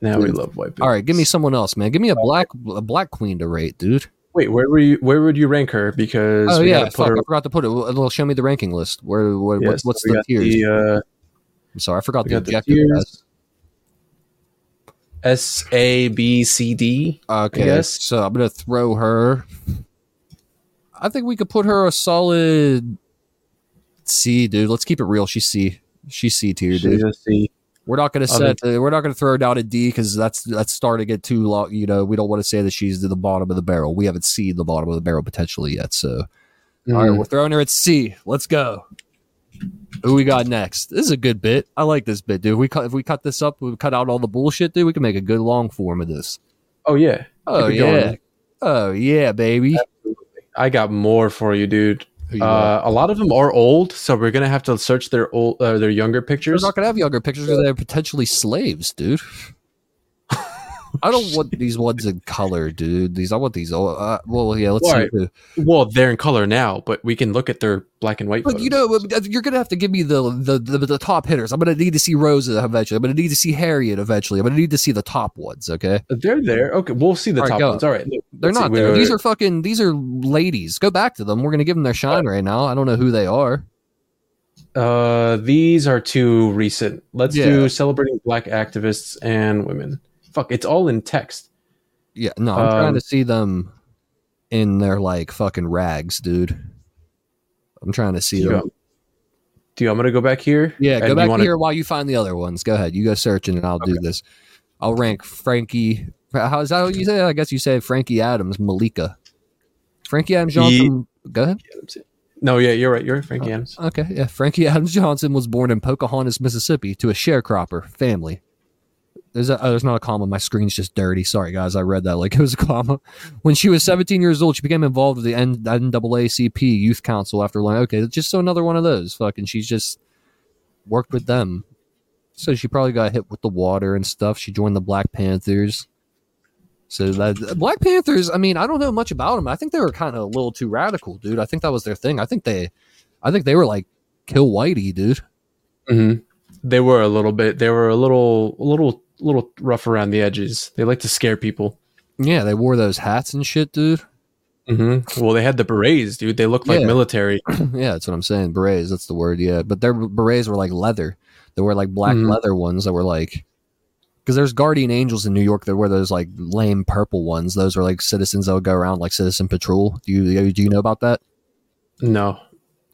Now we love white. Bitches. All right, give me someone else, man. Give me a black a black queen to rate, dude. Wait, where were you? Where would you rank her? Because Oh yeah, fuck, her. I forgot to put it. Well, show me the ranking list. Where, where yeah, what, so what's the tiers? The, uh, I'm sorry, I forgot the got the S A B C D. Okay, so I'm gonna throw her. I think we could put her a solid C, dude. Let's keep it real. She's C. She's C tier, dude. She's a C. We're not gonna Other- set. Uh, we're not gonna throw her down a D because that's that's starting to get too long. You know, we don't want to say that she's to the bottom of the barrel. We haven't seen the bottom of the barrel potentially yet. So, all right, Mm. we're throwing her at C. Let's go. Who we got next? This is a good bit. I like this bit, dude. We cut if we cut this up, we cut out all the bullshit, dude. We can make a good long form of this. Oh yeah. Oh going. yeah. Oh yeah, baby. I got more for you, dude. Who you got? Uh, a lot of them are old, so we're gonna have to search their old, uh, their younger pictures. We're pictures. not gonna have younger pictures because they're potentially slaves, dude. I don't want these ones in color, dude. These I want these. Uh, well, yeah. Let's Right. see. Well, they're in color now, but we can look at their black and white. But you know, you're gonna have to give me the, the the the top hitters. I'm gonna need to see Rosa eventually. I'm gonna need to see Harriet eventually. I'm gonna need to see the top ones. Okay, they're there. Okay, we'll see the All top ones. All right, look, they're see. not there. wait, These wait. are fucking. These are ladies. Go back to them. We're gonna give them their shine right now. I don't know who they are. Uh, these are too recent. Let's Yeah. do celebrating black activists and women. Fuck, it's all in text. Yeah, no, I'm trying Um, to see them in their like fucking rags, dude. I'm trying to see them. want- do you want me to go back here? Yeah, go back wanna- here while you find the other ones. Go ahead. You go searching, and I'll do this. I'll rank Frankie. How's that? What you say? I guess you say Frankie Adams, Malika. Frankie Adams Johnson. Go ahead. No, yeah, you're right. You're right, Frankie Adams. Okay, yeah. Frankie [LAUGHS] Adams Johnson was born in Pocahontas, Mississippi, to a sharecropper family. There's a, oh, there's not a comma. My screen's just dirty. Sorry, guys. I read that like it was a comma. When she was 17 years old, she became involved with the NAACP Youth Council after learning, okay, just so another one of those. Fucking, she's just worked with them. So she probably got hit with the water and stuff. She joined the Black Panthers. So that Black Panthers, I mean, I don't know much about them. I think they were kind of a little too radical, dude. I think that was their thing. I think they, I think they were like kill Whitey, dude. Mm-hmm. They were a little bit. They were a little, a little, little rough around the edges. They like to scare people. Yeah, they wore those hats and shit, dude. Mm-hmm. Well, they had the berets, dude. They looked like Yeah. military. [CLEARS THROAT] yeah, that's what I'm saying. Berets, that's the word. Yeah, but their berets were like leather. They were like black Mhm. leather ones that were like, because there's guardian angels in New York that wear those like lame purple ones. Those are like citizens that would go around like citizen patrol. Do you do you know about that? No.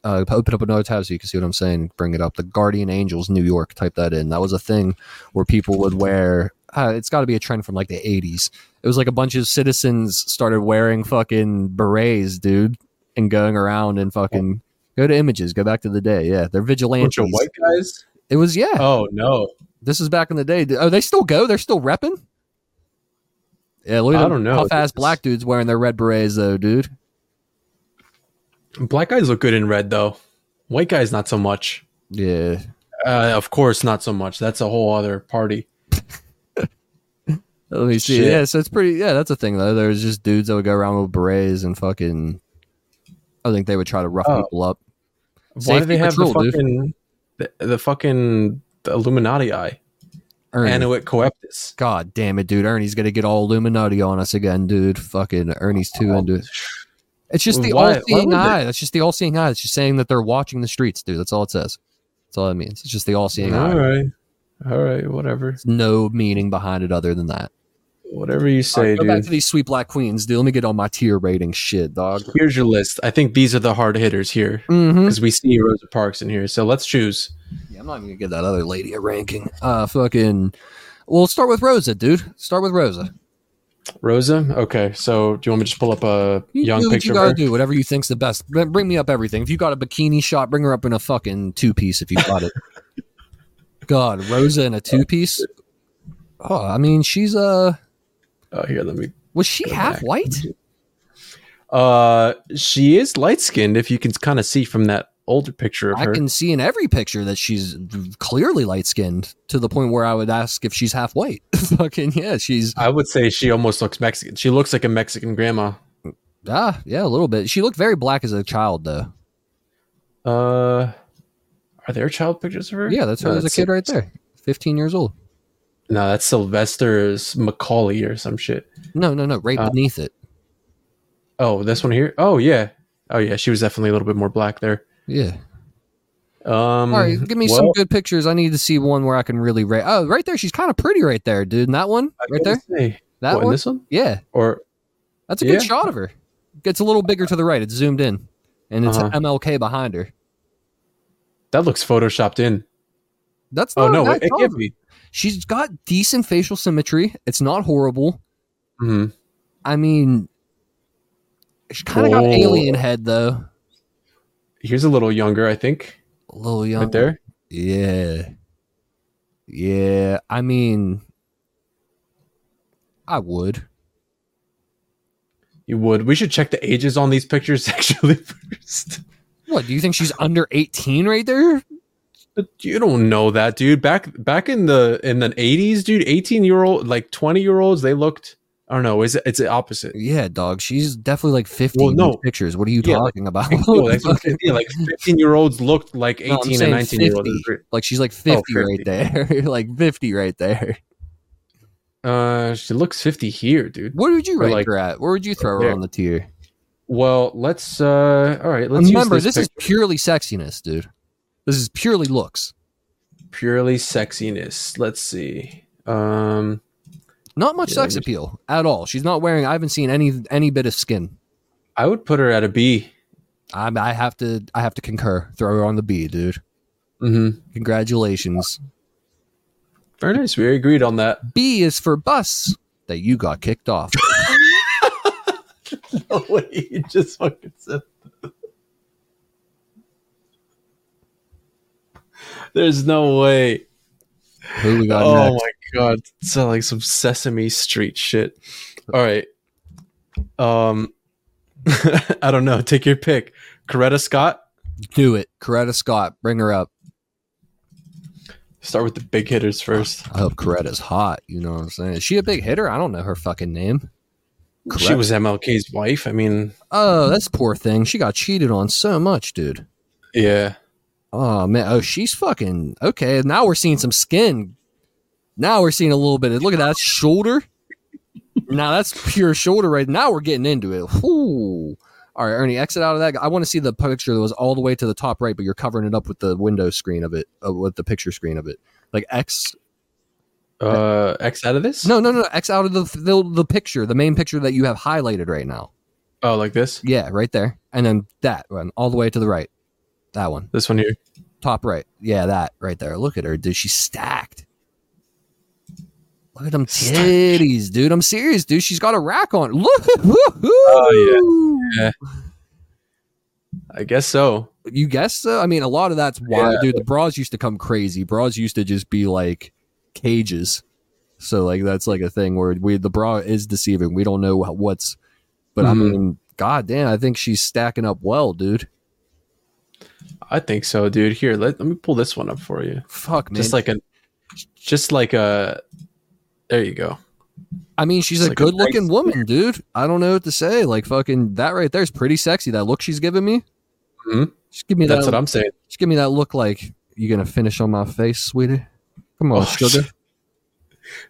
Uh, open up another tab so you can see what I'm saying. Bring it up. The Guardian Angels, New York. Type that in. That was a thing where people would wear. Uh, it's got to be a trend from like the 80s. It was like a bunch of citizens started wearing fucking berets, dude, and going around and fucking go to images. Go back to the day. Yeah, they're Bunch of white guys. It was yeah. Oh no. This is back in the day. Oh, they still go. They're still repping. Yeah, look at I don't know. tough ass black dudes wearing their red berets though, dude. Black guys look good in red though. White guys not so much. Yeah, Uh, of course, not so much. That's a whole other party. Let me see. Shit. Yeah, so it's pretty. Yeah, that's a thing though. There's just dudes that would go around with berets and fucking. I think they would try to rough Oh. people up. Why do they have patrol, the fucking the, the fucking the Illuminati eye? Ernie. Annuit Coeptis. God damn it, dude! Ernie's gonna get all Illuminati on us again, dude. Fucking Ernie's too into it. It's just the why all-seeing eye. That's just the all-seeing eye. It's just saying that they're watching the streets, dude. That's all it says. That's all it means. It's just the all-seeing eye. right, all right, whatever, There's no meaning behind it other than that. whatever you say, right, go back dude. to these sweet black queens, dude. Let me get on my tier rating shit, dog. Here's your list. I think these are the hard hitters here Mm-hmm. because we see Rosa Parks in here. So let's choose. Yeah, I'm not even gonna give that other lady a ranking. Uh, fucking. We'll start with Rosa, dude. Start with Rosa. Rosa. Okay, so do you want me to just pull up a You young do picture? you gotta her? do. Whatever you think's the best. Bring me up everything. If you got a bikini shot, bring her up in a fucking two piece. If you got it. [LAUGHS] God, Rosa in a two piece. Oh, I mean, she's uh Oh, here, let me. Was she half back. white? Uh, she is light skinned. If you can kind of see from that older picture of I her. I can see in every picture that she's clearly light skinned to the point where I would ask if she's half white. [LAUGHS] Fucking yeah, she's I would say she almost looks Mexican. She looks like a Mexican grandma. ah yeah a little bit. She looked very black as a child though. Uh, are there child pictures of her? Yeah, that's her No, as a kid right there, fifteen years old. No, that's Sylvester's Macaulay or some shit. No, no, no, right Uh, beneath it. Oh, this one here. Oh yeah. Oh yeah. She was definitely a little bit more black there. Yeah. Um, All right, give me some good pictures. I need to see one where I can really rate. Oh, right there, she's kind of pretty right there, dude. And that one, I right there, say, that what, one, this one yeah, or that's a good shot of her. Gets a little bigger to the right. It's zoomed in, and it's Uh-huh. MLK behind her. that looks photoshopped in. That's Oh no, a bad it, it shot can't be. She's got decent facial symmetry. It's not horrible. hmm I mean, she kind of got alien head though. Here's a little younger, I think, A little younger. right there. Yeah. Yeah. I mean, I would. You would. We should check the ages on these pictures [LAUGHS] actually first. What do you think she's under eighteen right there? But you don't know that, dude. Back back in the in the eighties, dude, eighteen year old, like twenty year olds, they looked. I don't know. Is it, it's the opposite? Yeah, dog. She's definitely like fifty Well, no. pictures. What are you Yeah, like- talking about? Oh, that's what 15, like fifteen year olds looked like eighteen saying and nineteen year olds. 50. like she's like fifty, 50. right there. [LAUGHS] like fifty right there. Uh, she looks fifty here, dude. What would you rate like- her at? Where would you throw her on the tier? Well, let's. uh All right, let's Remember, this, this, is purely sexiness, dude. This is purely looks. purely sexiness. Let's see. Um, Not much Yeah, sex appeal at all. She's not wearing. I haven't seen any any bit of skin. I would put her at a B. I, I have to. I have to concur. Throw her on the B, dude. Mm-hmm. Congratulations. Very nice. We agreed on that. B is for bus that you got kicked off. [LAUGHS] No way, you just fucking said. that. There's no way. Who we got Oh next? God, it's uh, like some Sesame Street shit. All right. Um, [LAUGHS] I don't know. Take your pick. Coretta Scott. Do it. Coretta Scott, bring her up. Start with the big hitters first. I hope Coretta's hot. You know what I'm saying? Is she a big hitter? I don't know her fucking name. She was MLK's wife. I mean, Oh, that's poor thing. She got cheated on so much, dude. yeah. Oh man. Oh, she's fucking okay. Now we're seeing some skin. Now we're seeing a little bit. Of, look at that shoulder. now that's pure shoulder right now. We're getting into it. Ooh. All right, Ernie, exit out of that. I want to see the picture that was all the way to the top right, but you're covering it up with the window screen of it, uh, with the picture screen of it. Like X. Uh, X out of this? No, no, no. X out of the, the the picture, the main picture that you have highlighted right now. Oh, like this? Yeah, right there, and then that one all the way to the right. That one. This one here. Top right. Yeah, that right there. Look at her, dude. She's stacked. Look at them Stacked. titties, dude. I'm serious, dude. She's got a rack on. Look. [LAUGHS] Oh, yeah. I guess so. You guess so? I mean, a lot of that's why, Yeah. dude. The bras used to come crazy. Bras used to just be like cages. So like that's like a thing where we the bra is deceiving. We don't know what's, but I Mhm. mean, god damn, I think she's stacking up well, dude. I think so, dude. Here, let, let me pull this one up for you. Fuck, man. Just like a, just like a. There you go. I mean, she's It's a like a good looking nice- woman, dude. I don't know what to say. Like fucking that right there is pretty sexy. That look she's giving me. Mhm. Just give me That's that. what I'm saying. just give me that look. Like you're gonna finish on my face, sweetie? Come on, Oh, sugar.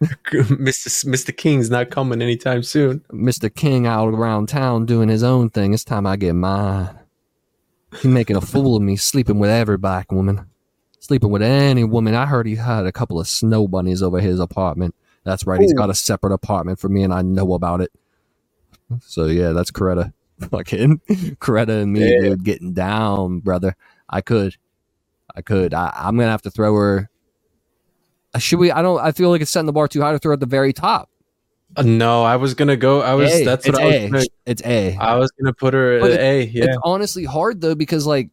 [LAUGHS] Mr. Mr. King's not coming anytime soon. Mister King out around town doing his own thing. It's time I get mine. He's making a fool of me, sleeping with every black woman, sleeping with any woman. I heard he had a couple of snow bunnies over his apartment. That's right. He's got a separate apartment for me, and I know about it. So yeah, that's Coretta. [LAUGHS] Fucking Coretta and me, Yeah. dude, getting down, brother. I could, I could. I, I'm gonna have to throw her. Uh, Should we? I don't. I feel like it's setting the bar too high to throw at the very top. Uh, no, I was gonna go. I was. A. That's it's what I was. A. Gonna, It's A. I was gonna put her But at A. Yeah. It's honestly hard though because like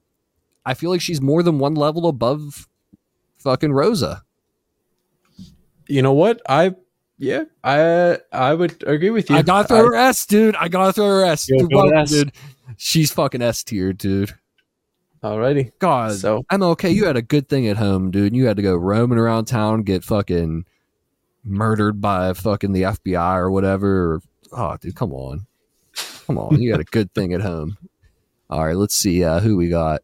I feel like she's more than one level above fucking Rosa. You know what? I. Yeah. I. I would agree with you. I gotta throw her S, dude. I gotta throw her S. Dude, go welcome, S. dude. She's fucking S tier, dude. Alrighty. God, So I'm okay. you had a good thing at home, dude. You had to go roaming around town, get fucking murdered by fucking the FBI or whatever. Oh, dude, come on, come on. You had a good thing at home. All right, let's see uh, who we got.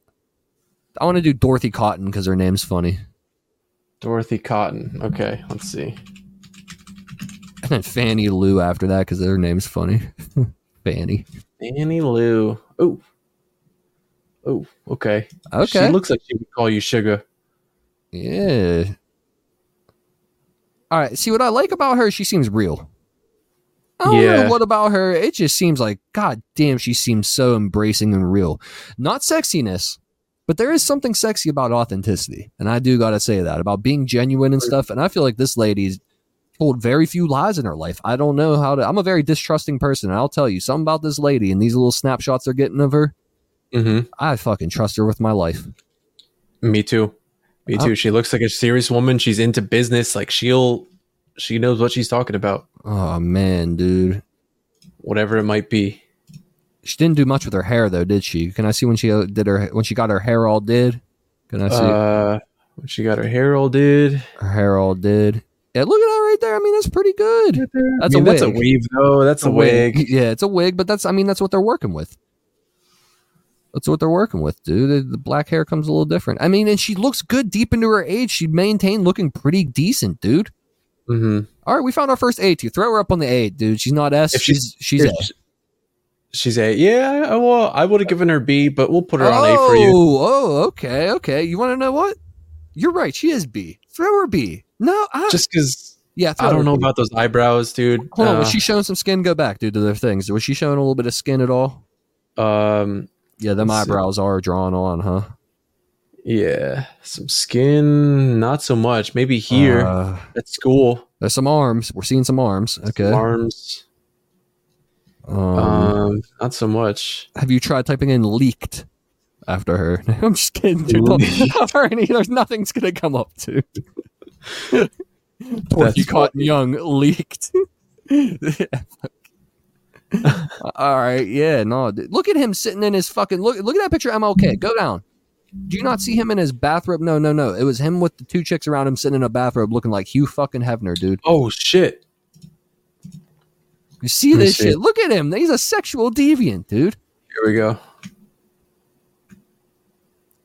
I want to do Dorothy Cotton because her name's funny. Dorothy Cotton. Okay. Let's see. And then Fanny Lou after that because her name's funny. [LAUGHS] Fanny. Annie Lou. Oh. Oh. Okay. Okay. She looks like she would call you sugar. yeah. All right. See what I like about her? She seems real. I don't Yeah. know what about her. It just seems like, God damn, she seems so embracing and real. Not sexiness, but there is something sexy about authenticity. And I do got to say that about being genuine and stuff. And I feel like this lady's told very few lies in her life. I don't know how to, I'm a very distrusting person. And I'll tell you something about this lady and these little snapshots they're getting of her. Mm-hmm. I fucking trust her with my life. Me too. Me Oh. too. She looks like a serious woman. She's into business. Like she'll, she knows what she's talking about, Oh man, dude. whatever it might be. She didn't do much with her hair though, did she? Can I see when she uh, did her when she got her hair all did? Can I see Uh, when she got her hair all did. her hair all did? Yeah, look at that right there. I mean, that's pretty good. That's I mean, a that's a wig. weave though. That's a wig. [LAUGHS] Yeah, it's a wig, but that's I mean that's what they're working with. That's what they're working with, dude. The, the black hair comes a little different. I mean, and she looks good deep into her age. She maintained looking pretty decent, dude. Mm-hmm. All right, we found our first A tier. Throw her up on the A, dude. She's not S. If she's she's If A. She's a yeah. I- Well, I would have given her B, but we'll put her on A for you. Oh, okay, okay. You want to know what? You're right. She is B. Throw her B. No, I, Just because yeah. I don't know about those eyebrows, dude. Hold on. Uh, Was she showing some skin? Go back, dude, to their things. Was she showing a little bit of skin at all? um, Yeah, them Let's see. eyebrows are drawn on, huh? yeah, some skin, not so much. Maybe here Uh, at school. there's some arms. We're seeing some arms. Okay. Arms. Um, Um, not so much. have you tried typing in leaked after her? [LAUGHS] I'm just kidding, dude. [LAUGHS] There's nothing's gonna come up, dude. That's Cotton Young leaked. [LAUGHS] All right, yeah, no. dude. Look at him sitting in his fucking look. Look at that picture. MLK. Go down. Do you not see him in his bathrobe? No, no, no. It was him with the two chicks around him sitting in a bathrobe, looking like Hugh fucking Hefner, dude. Oh shit! You see this see. shit? Look at him. He's a sexual deviant, dude. Here we go.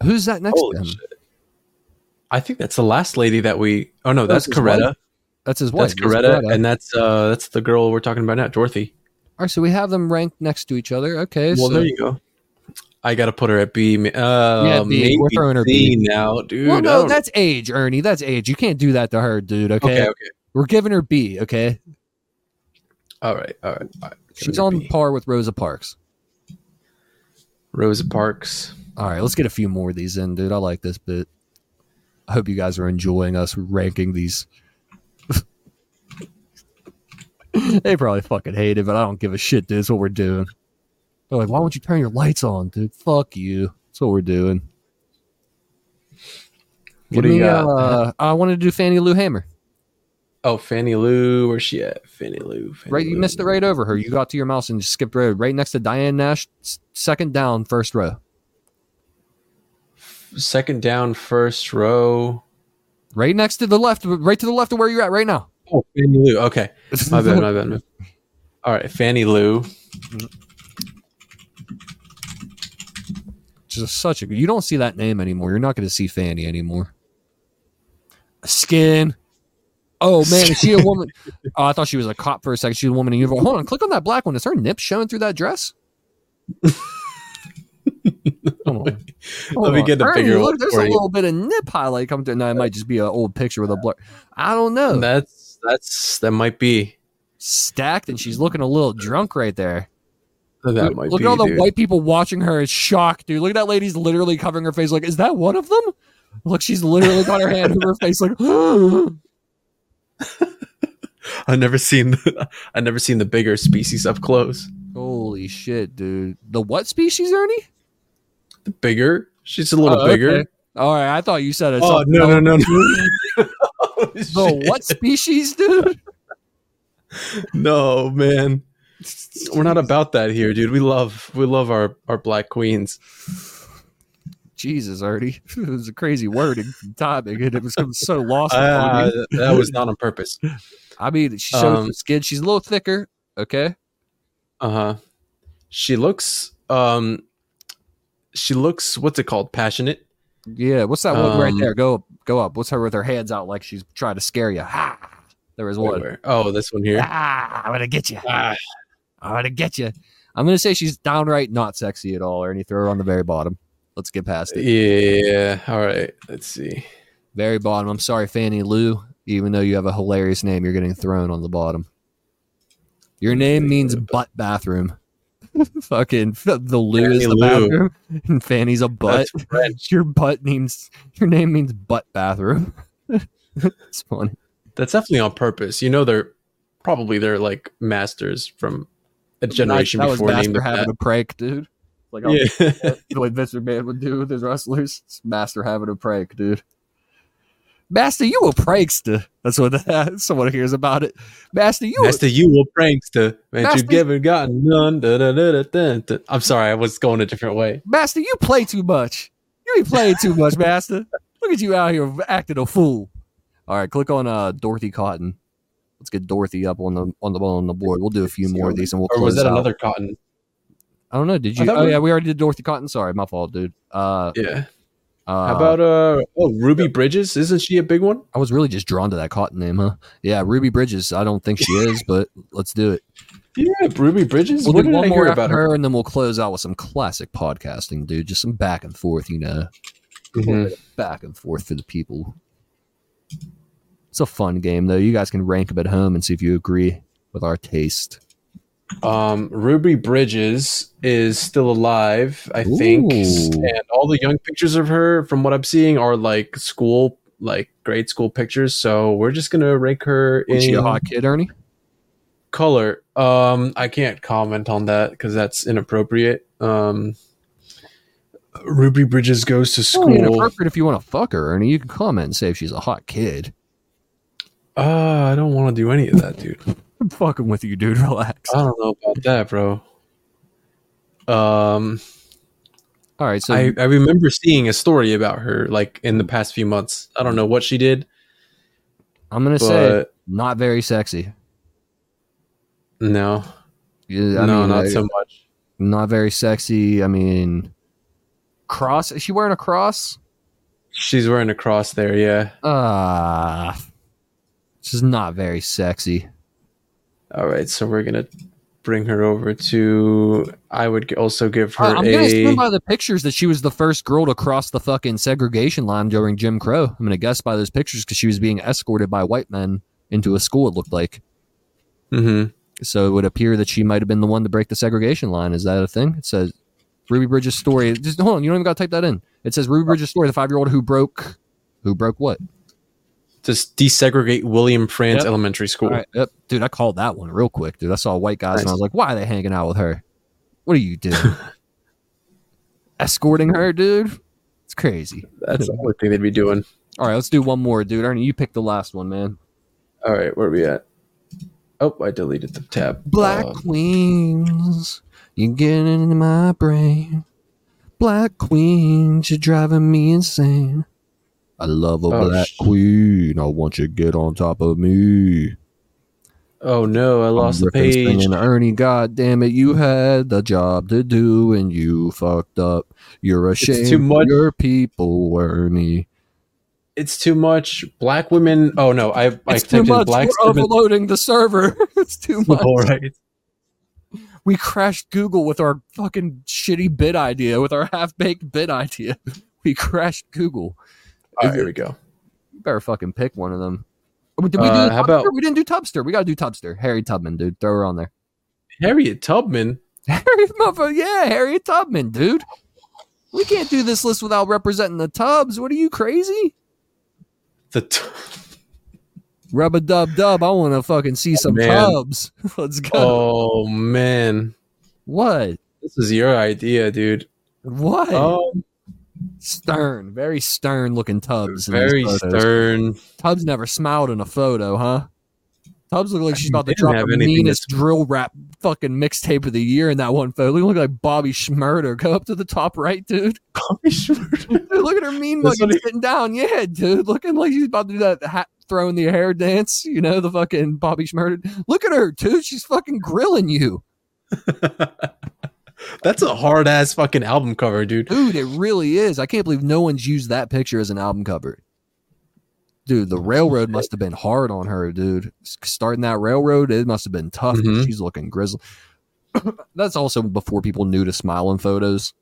Who's that next Holy to him? shit! I think that's the last lady that we. Oh no, that's, That's Coretta. That's his wife. That's Coretta, and that's uh that's the girl we're talking about now, Dorothy. All right, so we have them ranked next to each other. Okay, Well, so there you go. I gotta put her at B. Uh, Yeah, B. We're throwing her C B. now, dude. well, no, that's age, Ernie. That's age. You can't do that to her, dude. Okay, okay. Okay. we're giving her B. Okay, All right. All right. All right. she's on be par with Rosa Parks. Rosa Parks. All right, let's get a few more of these in, dude. I like this bit. I hope you guys are enjoying us ranking these. [LAUGHS] they probably fucking hate it, but I don't give a shit, dude. It's what we're doing. They're like, why won't you turn your lights on, dude? Fuck you. That's what we're doing. What Give do you got? Uh, I wanted to do Fannie Lou Hammer. Oh, Fanny Lou. Where's she at? Fanny Lou. Fanny Right, you Lou. missed it right over her. You got to your mouse and just skipped right, right next to Diane Nash, second down, first row. Second down, first row. Right next to the left, right to the left of where you're at right now. Oh, Fanny Lou. Okay. My bad. My bad. [LAUGHS] All right. Fanny Lou. Just such a you don't see that name anymore. You're not going to see Fanny anymore. Skin. Oh man, is she a [LAUGHS] woman? Oh, I thought she was a cop for a second. She's a woman in uniform. Hold on, click on that black one. Is her nips showing through that dress? [LAUGHS] [LAUGHS] Come on. Let me get Ernie, bigger look, There's a little bit of nip highlight coming through. No, it might just be an old picture with a blur. I don't know. That's that's that might be. Stacked, and she's looking a little drunk right there. That look might look be. at all the dude. white people watching her. It's shocked, dude. Look at that lady's literally covering her face. Like, is that one of them? Look, she's literally got her hand over her face. Like, [GASPS] [LAUGHS] I've never seen. The, I've never seen the bigger species up close. holy shit, dude. The what species, Ernie? The bigger. She's a little Oh, bigger. okay. All right, I thought you said it. Oh no no no no! [LAUGHS] The what [LAUGHS] species, dude? No man, we're not about that here, dude. We love we love our our black queens. Jesus, Ernie. [LAUGHS] It was a crazy wording timing, and it was so lost. Uh, that was not on purpose. I mean, she shows um, the skin. She's a little thicker. Okay. Uh huh. She looks um, she looks what's it called? Passionate. Yeah. What's that one right Um, there? Go. Go up. What's her with her hands out like she's trying to scare you? Ha! There was one. Where? Oh, this one here. Ah, I'm gonna get you. Ah, I'm gonna get you. I'm gonna say she's downright not sexy at all, Ernie. Throw her on the very bottom. Let's get past it. yeah. All right. Let's see. Very bottom. I'm sorry, Fanny Lou. Even though you have a hilarious name, you're getting thrown on the bottom. Your name means butt bathroom. [LAUGHS] Fucking the Lou is the Lou. bathroom, [LAUGHS] and Fanny's a butt. [LAUGHS] Your butt means your name means butt bathroom. it's funny. That's definitely on purpose. You know, they're probably they're like masters from a generation that before was Master having that. a prank, dude. Like, oh, Yeah. the way Vince McMahon would do with his wrestlers. It's Master having a prank, dude. Master, you a prankster. That's what [LAUGHS] someone hears about it. Master, you. Master, you a prankster. Man, Master- you given gotten none. Da, da, da, da, da, da. I'm sorry, I was going a different way. Master, you play too much. You be playing too much, Master. Look at you out here acting a fool. All right, click on uh, Dorothy Cotton. Let's get Dorothy up on the on the on the board. We'll do a few more of these, and we'll Or was that out. another cotton? I don't know. Did you? Oh we- yeah, we already did Dorothy Cotton. Sorry, my fault, dude. Uh, Yeah. Uh, How about uh oh Ruby Bridges? Isn't she a big one? I was really just drawn to that Cotton name, huh? Yeah, Ruby Bridges. I don't think she is, but let's do it. Yeah, Ruby Bridges. We'll what did one I more hear about her, her? and then we'll close out with some classic podcasting, dude. Just some back and forth, you know, Mhm. back and forth for the people. It's a fun game, though. You guys can rank them at home and see if you agree with our taste. Um, Ruby Bridges is still alive, I think, Ooh. and all the young pictures of her, from what I'm seeing, are like school, like grade school pictures. So we're just gonna rank her Was she a hot kid, Ernie? color. Um, I can't comment on that because that's inappropriate. Um, Ruby Bridges goes to school. inappropriate if you want to fuck her, Ernie. You can comment and say if she's a hot kid. Uh, I don't want to do any of that, dude. I'm fucking with you, dude. [LAUGHS] Relax. I don't know about that, bro. Um, All right, so I, I remember seeing a story about her like in the past few months. I don't know what she did, I'm gonna say not very sexy. no, Yeah, I no, mean, not I- so much. not very sexy. I mean, cross. Is she wearing a cross? She's wearing a cross there, yeah. Ah, this is not very sexy. All right, so we're gonna bring her over to. I would also give her I- I'm gonna a. assume by the pictures that she was the first girl to cross the fucking segregation line during Jim Crow. I'm gonna guess by those pictures because she was being escorted by white men into a school. It looked like. hmm So it would appear that she might have been the one to break the segregation line. Is that a thing? It says Ruby Bridges' story. Just hold on, you don't even got to type that in. It says Ruby Bridges' story, the five year old who broke, who broke what? Just desegregate William Franz Yep. Elementary School. Right, yep, dude, I called that one real quick, dude. I saw white guys and I was like, why are they hanging out with her? What are you doing? [LAUGHS] Escorting her, dude? It's crazy. That's the only thing they'd be doing. All right, let's do one more, dude. Ernie, you pick the last one, man. All right, where are we at? Oh, I deleted the tab. Black Uh, queens, you get into my brain. Black queens, you're driving me insane. I love a Oh, black sh- queen. I want you to get on top of me. oh no, I lost the page. singing, Ernie, God damn it, you had the job to do and you fucked up. You're ashamed too of much. your people, Ernie. It's too much. Black women. Oh no, I I It's too much. black. We're women- overloading the server. [LAUGHS] it's too [LAUGHS] much. All right. We crashed Google with our fucking shitty bid idea, with our half baked bid idea. [LAUGHS] We crashed Google. All Is right, it- here we go. You better fucking pick one of them. Oh, Did we do Uh, Tubster? how about- we didn't do Tubster? We gotta do Tubster. Harry Tubman, dude. Throw her on there. Harriet Tubman. [LAUGHS] Harry motherfucker, yeah, Harriet Tubman, dude. We can't do this list without representing the Tubs. What are you crazy? The t- [LAUGHS] Rub a dub dub. I want to fucking see some man. Tubs. [LAUGHS] Let's go. oh man, What? this is your idea, dude. What? Oh, Stern, very stern looking Tubs. in very stern. Tubbs never smiled in a photo, huh? Tubbs look like she's about to drop the meanest drill rap fucking mixtape of the year in that one photo. Look like Bobby Shmurda. Go up to the top right, dude. [LAUGHS] Dude, [LAUGHS] look at her mean what he- sitting down. Yeah, dude. Looking like she's about to do that hat throwing the hair dance. You know, the fucking Bobby Shmurda. Look at her, dude. She's fucking grilling you. [LAUGHS] That's a hard ass fucking album cover, dude. Dude, it really is. I can't believe no one's used that picture as an album cover. Dude, the railroad must have been hard on her, dude. Starting that railroad, it must have been tough. Mhm. She's looking grizzly. [COUGHS] That's also before people knew to smile in photos.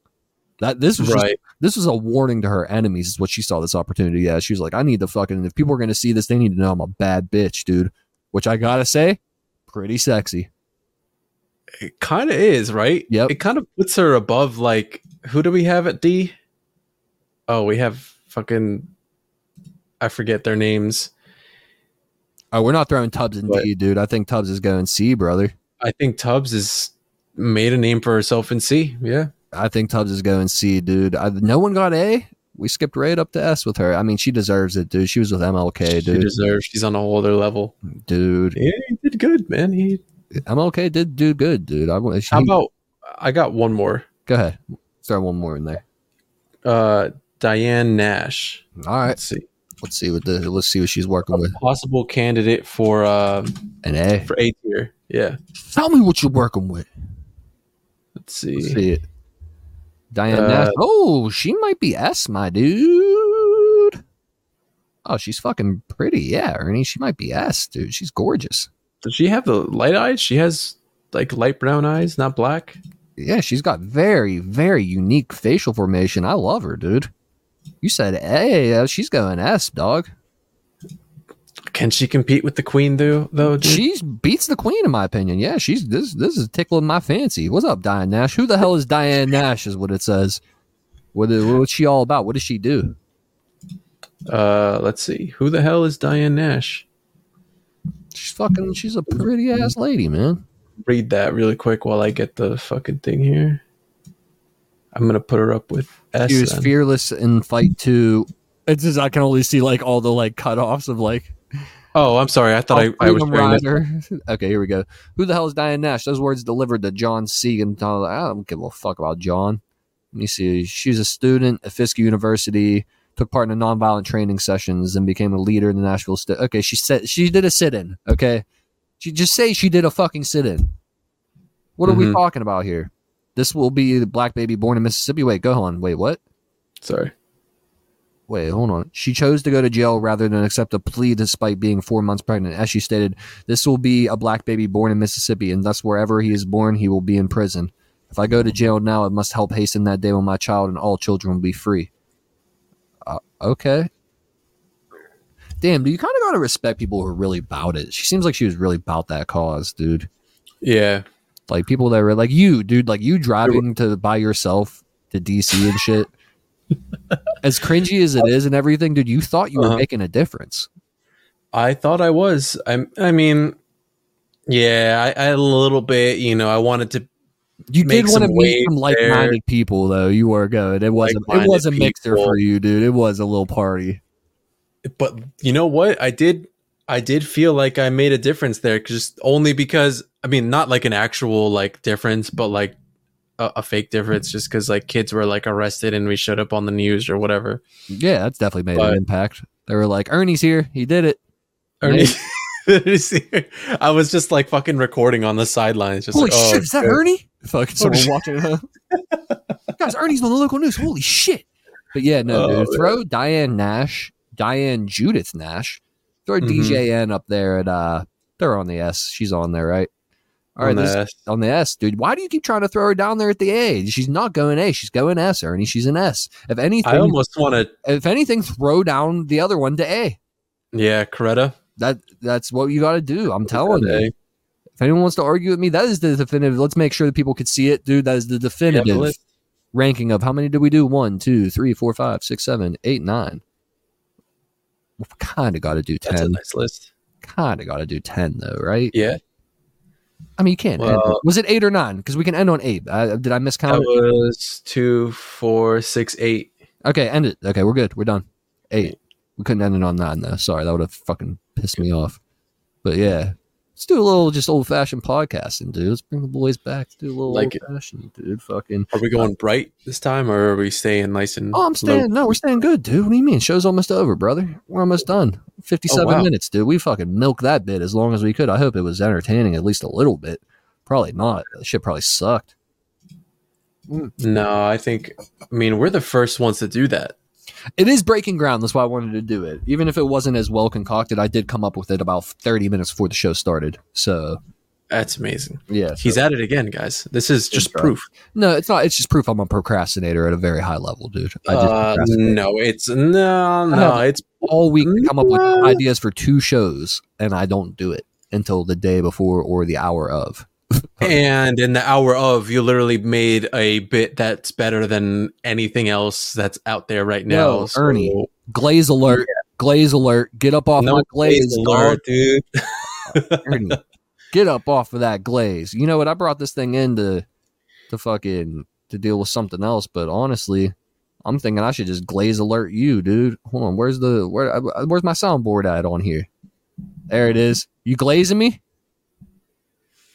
That this was just- Right. this was a warning to her enemies. Is what she saw this opportunity as. She was like, I need to fucking. If people are going to see this, they need to know I'm a bad bitch, dude. Which I gotta say, pretty sexy. It kind of is, right? Yep. It kind of puts her above like who do we have at D? Oh, we have fucking I forget their names. Oh, we're not throwing Tubbs in But- D, dude. I think Tubbs is going C, brother. I think Tubbs has made a name for herself in C. Yeah. I think Tubbs is going C, dude. I, no one got A. We skipped right up to S with her. I mean, she deserves it, dude. She was with MLK, she dude. deserves. She's on a whole other level. dude, Yeah, he did good, man. He. MLK did do good, dude. I want. How about? I got one more. Go ahead. Throw one more in there. Uh, Diane Nash. All right. Let's see. Let's see what the let's see what she's working with. Possible candidate for uh An A. for A tier. Yeah. Tell me what you're working with. Let's see. Let's see it. Diane Uh, Nash. Oh, she might be S, my dude. Oh, she's fucking pretty. Yeah, Ernie. She might be S, dude. She's gorgeous. Does she have the light eyes? She has like light brown eyes, not black. Yeah, she's got very, very unique facial formation. I love her, dude. You said A, uh, she's going S, dog. Can she compete with the queen though? Though dude? She beats the queen, in my opinion. Yeah, she's this. This is tickling my fancy. What's up, Diane Nash? Who the hell is Diane Nash? Is what it says. What is, what's she all about? What does she do? uh, let's see. Who the hell is Diane Nash? She's fucking. She's a pretty ass lady, man. Read that really quick while I get the fucking thing here. I'm gonna put her up with S. She was then. fearless in fight two. It's just I can only see like all the like cutoffs of like Oh, I'm sorry. I thought I, I was Freedom sharing. Rider. [LAUGHS] okay, here we go. Who the hell is Diane Nash? Those words delivered to John Segan. I don't give a fuck about John. Let me see. She's a student at Fisk University. Took part in the nonviolent training sessions and became a leader in the Nashville state. Okay, she said she did a sit-in. Okay, she just say she did a fucking sit-in. What are we Mhm. talking about here? This will be the black baby born in Mississippi. Wait, go on. Wait, what? Sorry. Wait, hold on. She chose to go to jail rather than accept a plea despite being four months pregnant. As she stated, this will be a black baby born in Mississippi, and thus wherever he is born, he will be in prison. If I go to jail now, it must help hasten that day when my child and all children will be free. Okay. Damn, do you kind of got to respect people who are really about it? She seems like she was really about that cause, dude. Yeah. Like people that were like you, dude, like you driving to by yourself to DC and shit. [LAUGHS] as cringy as it is and everything, dude, you thought you were Uh-huh. making a difference. I thought I was. I I mean, yeah, I, I a little bit. You know, I wanted to. You did want to meet some like-minded people, though. You were good. It wasn't. It was a mixer people. for you, dude. It was a little party. But you know what? I did. I did feel like I made a difference there, just only because I mean, not like an actual like difference, but like a, a fake difference, just because like kids were like arrested and we showed up on the news or whatever. Yeah, that's definitely made But- an impact. They were like, "Ernie's here. He did it." Ernie, [LAUGHS] [LAUGHS] I was just like fucking recording on the sidelines, just Holy like, oh, shit! Is that good. Ernie? Fucking someone shit. watching huh? [LAUGHS] Guys, Ernie's on the local news. Holy shit! But yeah, no, Oh, dude. Throw Diane Nash, Diane Judith Nash. Throw Mhm. DJN up there at uh. They're on the S. She's on there, right? All right, On the S. on the S, dude. Why do you keep trying to throw her down there at the A? She's not going A. She's going S, Ernie. She's an S. If anything, I almost want to, if anything, throw down the other one to A. yeah, Coretta. That that's what you got to do. I'm telling you. If anyone wants to argue with me, that is the definitive. Let's make sure that people could see it, dude. That is the definitive let- ranking of how many did we do? One, two, three, four, five, six, seven, eight, nine. We kind of got to do That's a ten. nice list. Kind of got to do ten, though, right? Yeah, I mean, you can't. Well-. Was it eight or nine? Because we can end on eight. I, did I that miscount? was two, four, six, eight. Okay, end it. Okay, we're good. We're done. Eight. We couldn't end it on nine though. Sorry, that would have fucking pissed me off. But yeah, let's do a little just old fashioned podcasting, dude. Let's bring the boys back. Let's do a little Like old fashioned, dude. Fucking. Are we going bright this time, or are we staying nice and? Oh, I'm low? staying. No, we're staying good, dude. What do you mean? Show's almost over, brother. We're almost done. Fifty-seven Oh, wow. minutes, dude. We fucking milked that bit as long as we could. I hope it was entertaining at least a little bit. Probably not. That shit probably sucked. No, I think. I mean, we're the first ones to do that. It is breaking ground. That's why I wanted to do it. Even if it wasn't as well concocted, I did come up with it about 30 minutes before the show started. So, That's amazing. yeah. He's at it again, guys. This is just bro. proof. No, it's not. It's just proof I'm a procrastinator at a very high level, dude. I just Uh, no, it's no, no. It's all week to come up with ideas for two shows, and I don't do it until the day before or the hour of. [LAUGHS] and in the hour of, you literally made a bit that's better than anything else that's out there right now. Yo, Ernie, Glaze alert! Glaze alert! Get up off no my glaze, dog. alert, dude. [LAUGHS] Ernie, get up off of that glaze. You know what? I brought this thing in to, to fucking to deal with something else, but honestly, I'm thinking I should just glaze alert you, dude. Hold on, where's the where? uh, Where's my soundboard at on here? There it is. You glazing me?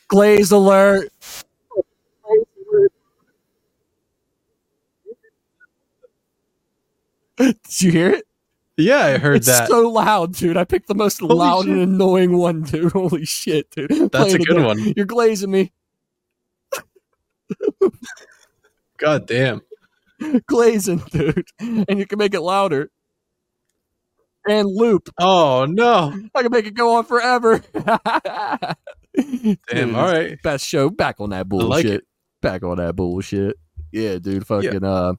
Glaze alert! Did you hear it? Yeah, I heard that. it's that. so loud, dude. I picked the most Holy loud shit. and annoying one, dude. [LAUGHS] Holy shit, dude. That's it a good one. You're glazing me. God damn. [LAUGHS] glazing, dude. And you can make it louder. And loop. Oh no. I can make it go on forever. [LAUGHS] [LAUGHS] Damn. All right. Best show. Back on that bullshit. like. Back on that bullshit. Yeah, dude. Fucking uh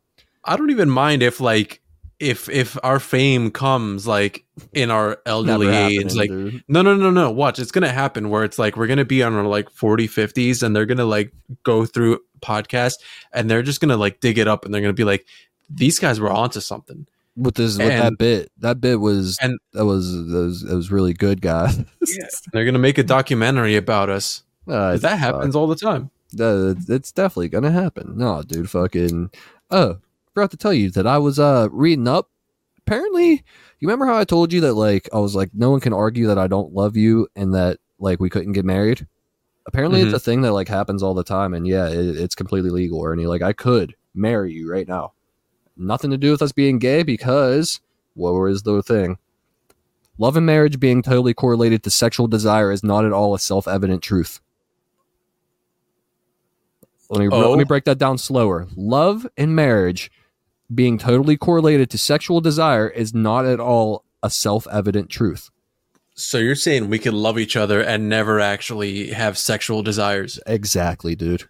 I don't even mind if like if if our fame comes like in our elderly age like dude. no no no no watch it's gonna happen where it's like we're gonna be on our like 40 50s and they're gonna like go through podcast and they're just gonna like dig it up and they're gonna be like these guys were onto something with this with that bit. That bit was and- that was that was, that was really good, guys. [LAUGHS] they're gonna make a documentary about us Uh, that happens all the time Uh, it's definitely gonna happen. No, dude, fucking. Oh, forgot to tell you that I was uh reading up apparently, you remember how I told you that like I was like, no one can argue that I don't love you and that like we couldn't get married. Apparently, Mhm. it's a thing that like happens all the time, and yeah, it, it's completely legal. Ernie, like I could marry you right now. Nothing to do with us being gay because what was the thing? Love and marriage being totally correlated to sexual desire is not at all a self-evident truth. Let me Oh. let me oh. break that down slower. Love and marriage being totally correlated to sexual desire is not at all a self-evident truth. So you're saying we could love each other and never actually have sexual desires? Exactly, dude.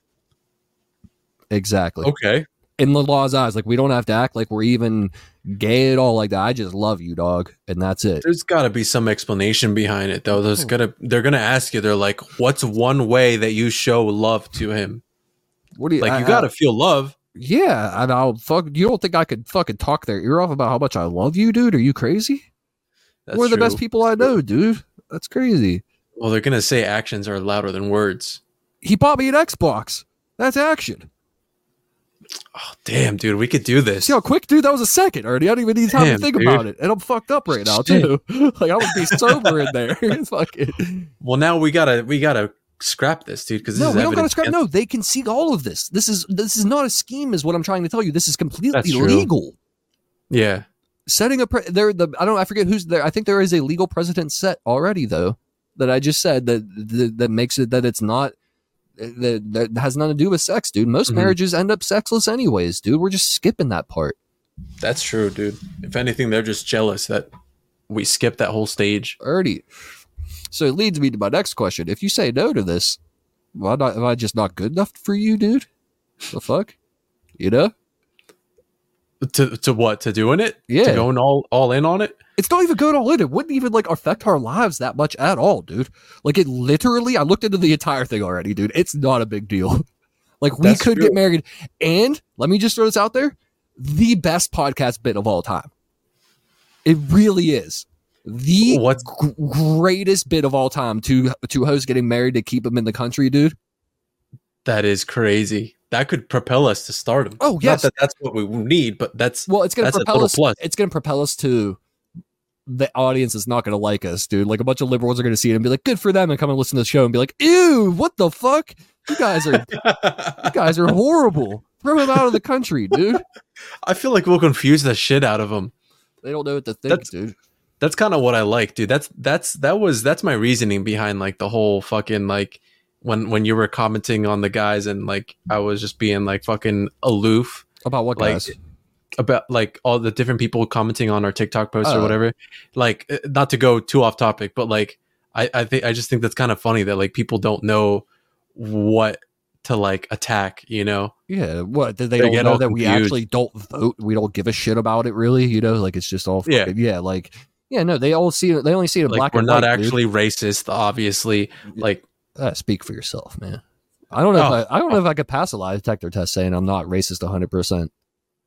Exactly. Okay. In the law's eyes, like we don't have to act like we're even gay at all like that. I just love you, dog, and that's it. There's got to be some explanation behind it, though. There's Oh. gonna they're gonna ask you. They're like, "What's one way that you show love to him?" What do you Like, I- you got to feel love. Yeah, and I'll fuck. You don't think I could fucking talk their ear off about how much I love you, dude? Are you crazy? That's We're the best people I know, dude. That's crazy. Well, they're gonna say actions are louder than words. He bought me an Xbox. That's action. Oh, damn, dude, we could do this. How quick, dude? That was a second already. I don't even need time Damn, to think dude. about it, and I'm fucked up right now Shit. too. [LAUGHS] like I would be sober in there. [LAUGHS] Fucking. Well, now we gotta we gotta scrap this, dude, because this No, is we don't gotta scrap. No, they can see all of this. This is this is not a scheme, is what I'm trying to tell you. This is completely legal. Yeah, setting a pre- there the I don't I forget who's there. I think there is a legal precedent set already though that I just said that that, that makes it that it's not that, that has nothing to do with sex, dude. Most Mhm. marriages end up sexless anyways, dude. We're just skipping that part. that's true, dude. If anything, they're just jealous that we skipped that whole stage. Already. So it leads me to my next question. If you say no to this, why not am I just not good enough for you, dude? The fuck? You know? To to what? To doing it? Yeah. To going all all in on it? It's not even going all in. It wouldn't even like affect our lives that much at all, dude. Like it literally, I looked into the entire thing already, dude. It's not a big deal. [LAUGHS] Like we That's could true. get married, and let me just throw this out there: the best podcast bit of all time. It really is the What's- g- greatest bit of all time to to host getting married to keep them in the country, dude. That is crazy. That could propel us to stardom. Oh, Not that that's what we need, but that's Well, it's gonna propel us. plus. It's gonna propel us to the audience is not gonna like us, dude. Like a bunch of liberals are gonna see it and be like, "Good for them," and come and listen to the show and be like, "Ew, what the fuck? You guys are you [LAUGHS] guys are horrible. Throw him out of the country, dude." I feel like we'll confuse the shit out of them. They don't know what to think, That's- dude. That's kind of what I like, dude. That's that's that was that's my reasoning behind like the whole fucking like when when you were commenting on the guys and like I was just being like fucking aloof About what Like, guys? About like all the different people commenting on our TikTok posts Oh. or whatever. Like uh, not to go too off topic, but like I I think I just think that's kind of funny that like people don't know what to like attack, you know? Yeah, what? Did they, They don't get know all that we actually don't vote? We don't give a shit about it, really. You know, like it's just all Yeah. fucking- yeah. Like yeah, no, they all see it. They only see it in Like black we're and not white, dude. actually racist, obviously. Like Uh, speak for yourself, man. I don't know. Oh. if I, I don't know if I could pass a lie detector test saying I'm not racist 100. percent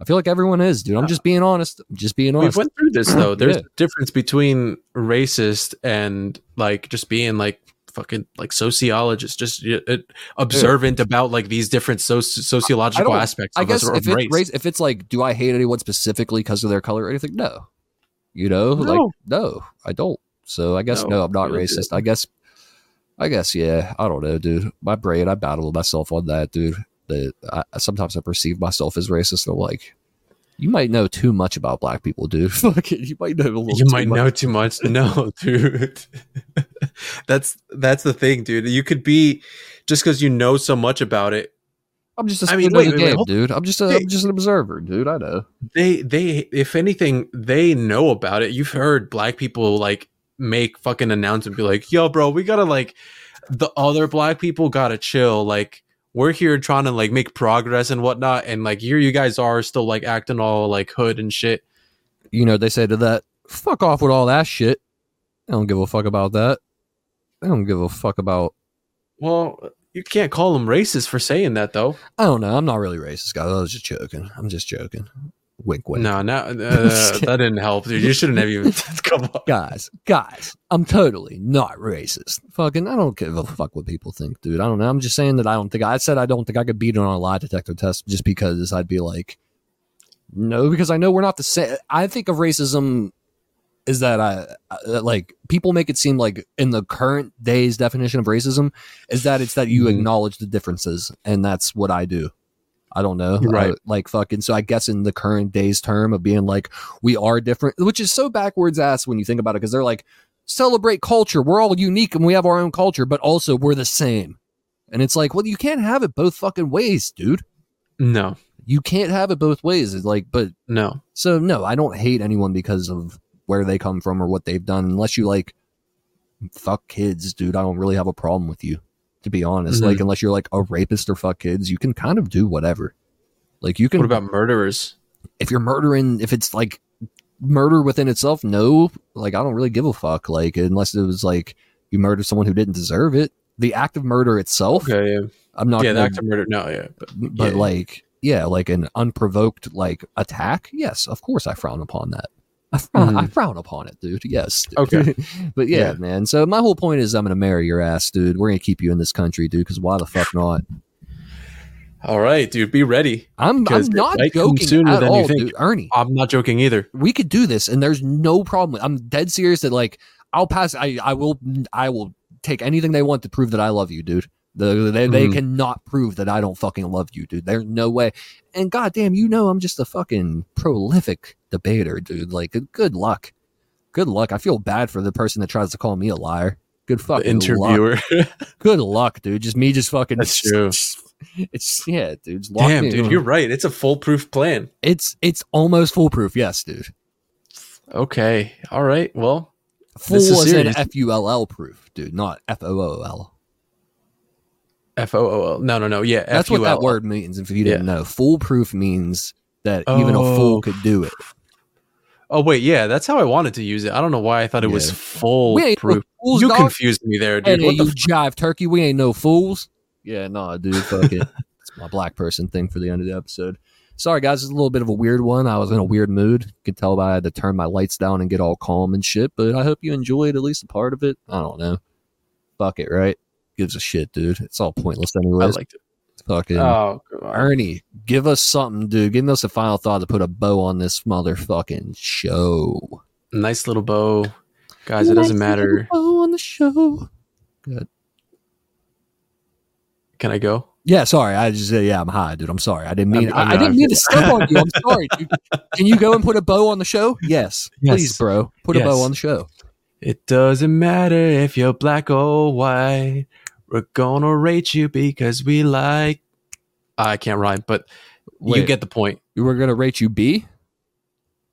I feel like everyone is, dude. I'm just being honest. I'm just being honest. We've went through this though. There's Yeah. a difference between racist and like just being like fucking like sociologist, just uh, observant about like these different soci- sociological don't- aspects I of guess us if it's race. if it's like, do I hate anyone specifically because of their color or anything? No. You know, like No. no, I don't. So I guess No, no, I'm not racist. I guess, I guess yeah. I don't know, dude. My brain, I battle myself on that, dude. That I, sometimes I perceive myself as racist. And I'm like, you might know too much about black people, dude. [LAUGHS] You might know a little. you too might much. know too much. No, [LAUGHS] dude. [LAUGHS] that's that's the thing, dude. You could be just because you know so much about it. I'm just a I mean, wait, wait, wait, game, hold- dude. I'm just a, Hey. I'm just an observer, dude. I know. They they if anything, they know about it. You've heard black people like make fucking announcement, be like, "Yo, bro, we gotta like the other black people gotta chill." Like we're here trying to like make progress and whatnot, and like here you guys are still like acting all like hood and shit. You know, they say to that, fuck off with all that shit. I don't give a fuck about that. I don't give a fuck about. Well, you can't call them racist for saying that though. I don't know. I'm not really racist, guys. I was just joking. I'm just joking. Wink, wink. No, no, [LAUGHS] uh, that didn't help, dude. You shouldn't have even [LAUGHS] come on. Guys, guys, I'm totally not racist. Fucking, I don't give a fuck what people think, dude. I don't know. I'm just saying that I don't think I said I don't think I could beat it on a lie detector test just because I'd be like, No, because I know we're not the same. I think of racism is that I uh, like people make it seem like in the current day's definition of racism is that it's that you Mhm. acknowledge the differences, and that's what I do. I don't know, uh, right. I- like fucking. So I guess in the current day's term of being like we are different, which is so backwards ass when you think about it, because they're like celebrate culture. We're all unique and we have our own culture, but also we're the same. And it's like, well, you can't have it both fucking ways, dude. No, You can't have it both ways. It's like, but no. so no, I don't hate anyone because of where they come from or what they've done. Unless you like fuck kids, dude. I don't really have a problem with you, to be honest. Mhm. Like unless you're like a rapist or fuck kids, you can kind of do whatever. Like you can What about murderers? if you're murdering if it's like murder within itself, no. Like I don't really give a fuck. Like unless it was like you murdered someone who didn't deserve it. The act of murder itself, Okay, yeah, I'm not yeah, the gonna act of murder. No, yeah, but, but yeah. like yeah like an unprovoked like attack yes of course i frown upon that i frown, I hmm. frown upon it dude yes dude. Okay. [LAUGHS] but yeah, Yeah. man so my whole point is i'm gonna marry your ass dude we're gonna keep you in this country dude because why the fuck not all right, dude, be ready. i'm, I'm 'Cause it not joking sooner at than you all think. dude ernie I'm not joking either. we could do this and there's no problem i'm dead serious that like i'll pass i i will i will take anything they want to prove that i love you dude the, they, they Mhm. cannot prove that I don't fucking love you, dude. There's no way. And goddamn, you know I'm just a fucking prolific debater, dude. Like, good- luck. Good luck. I feel bad for the person that tries to call me a liar. Good The fucking luck. interviewer. [LAUGHS] Good luck, dude. Just me, just fucking. That's true. It's yeah, dude. Damn, dude, you're right. It's a foolproof plan. It's it's almost foolproof. Yes, dude. Okay, all right. Well, This is serious. F U L L proof, dude. Not F O O L. F O O L. No, no, no. Yeah, That's what that F U L L. word means. If you didn't know, foolproof means that even a Oh. fool could do it. Oh wait, yeah, that's how I wanted to use it. I don't know why I thought it was Yeah. full wait, proof. You dog. confused me there, Hey, dude. What you the? jive turkey. We ain't no fools. Yeah, no, dude. Fuck it. [LAUGHS] It's my black person thing for the end of the episode. Sorry, guys. It's a little bit of a weird one. I was in a weird mood. You could tell by I had to turn my lights down and get all calm and shit. But I hope you enjoyed at least a part of it. I don't know. Fuck it, right? Gives a shit, dude. It's all [LAUGHS] pointless I anyways. liked it. Fucking Oh, God. Ernie, give us something, dude. Give us a final thought to put a bow on this motherfucking show. nice little bow, guys. It doesn't matter. Bow on the show. Good. Can I go? Yeah, sorry. I just yeah, I'm high, dude. I'm sorry. I didn't mean I'm- I, I'm I didn't mean to [LAUGHS] step on you. I'm sorry, dude. Can you go and put a bow on the show? Yes, Yes. please, bro. Put a bow on the show. It doesn't matter if you're black or white. We're gonna rate you because we like. I can't rhyme, but you get the point. We were gonna rate you B.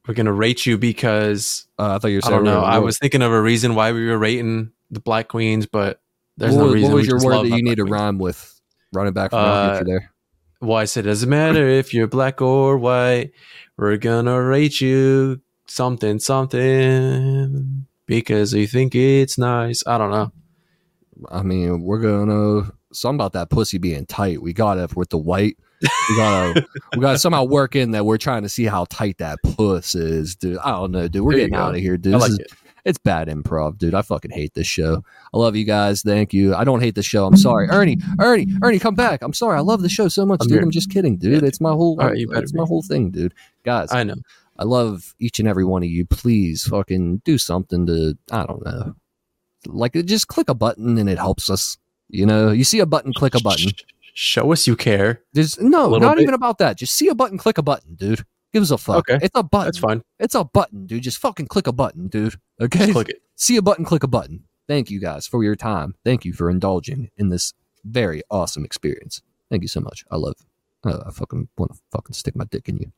We're gonna rate you because Uh, I thought you were I don't know. we were- I was thinking of a reason why we were rating the black queens, but there's what, no reason. What was your word that you need to rhyme with? Running back from Uh, you there. Why I said it doesn't matter if you're black or white. We're gonna rate you something something because we think it's nice. I don't know. I mean, we're gonna something about that pussy being tight. We got it with the white. We gotta [LAUGHS] we gotta somehow work in that we're trying to see how tight that puss is, dude. I don't know, dude. We're There getting out of here, dude. Like is- it. It's bad improv, dude. I fucking hate this show. I love you guys. Thank you. I don't hate the show. I'm sorry, Ernie. Ernie. Ernie, come back. I'm sorry. I love the show so much, I'm dude. here. I'm just kidding, dude. Yeah. It's my whole. Right, it's my whole thing, dude. Guys, I, know. I love each and every one of you. Please, fucking do something to. I don't know. Like, just click a button and it helps us. You know, you see a button, click a button. Show us you care. There's no, not bit. even about that. Just see a button, click a button, dude. Give us a fuck. Okay. It's a button. That's fine. It's a button, dude. Just fucking click a button, dude. Okay. Just click it. see a button, click a button. Thank you guys for your time. Thank you for indulging in this very awesome experience. Thank you so much. I love. Uh, I fucking want to fucking stick my dick in you.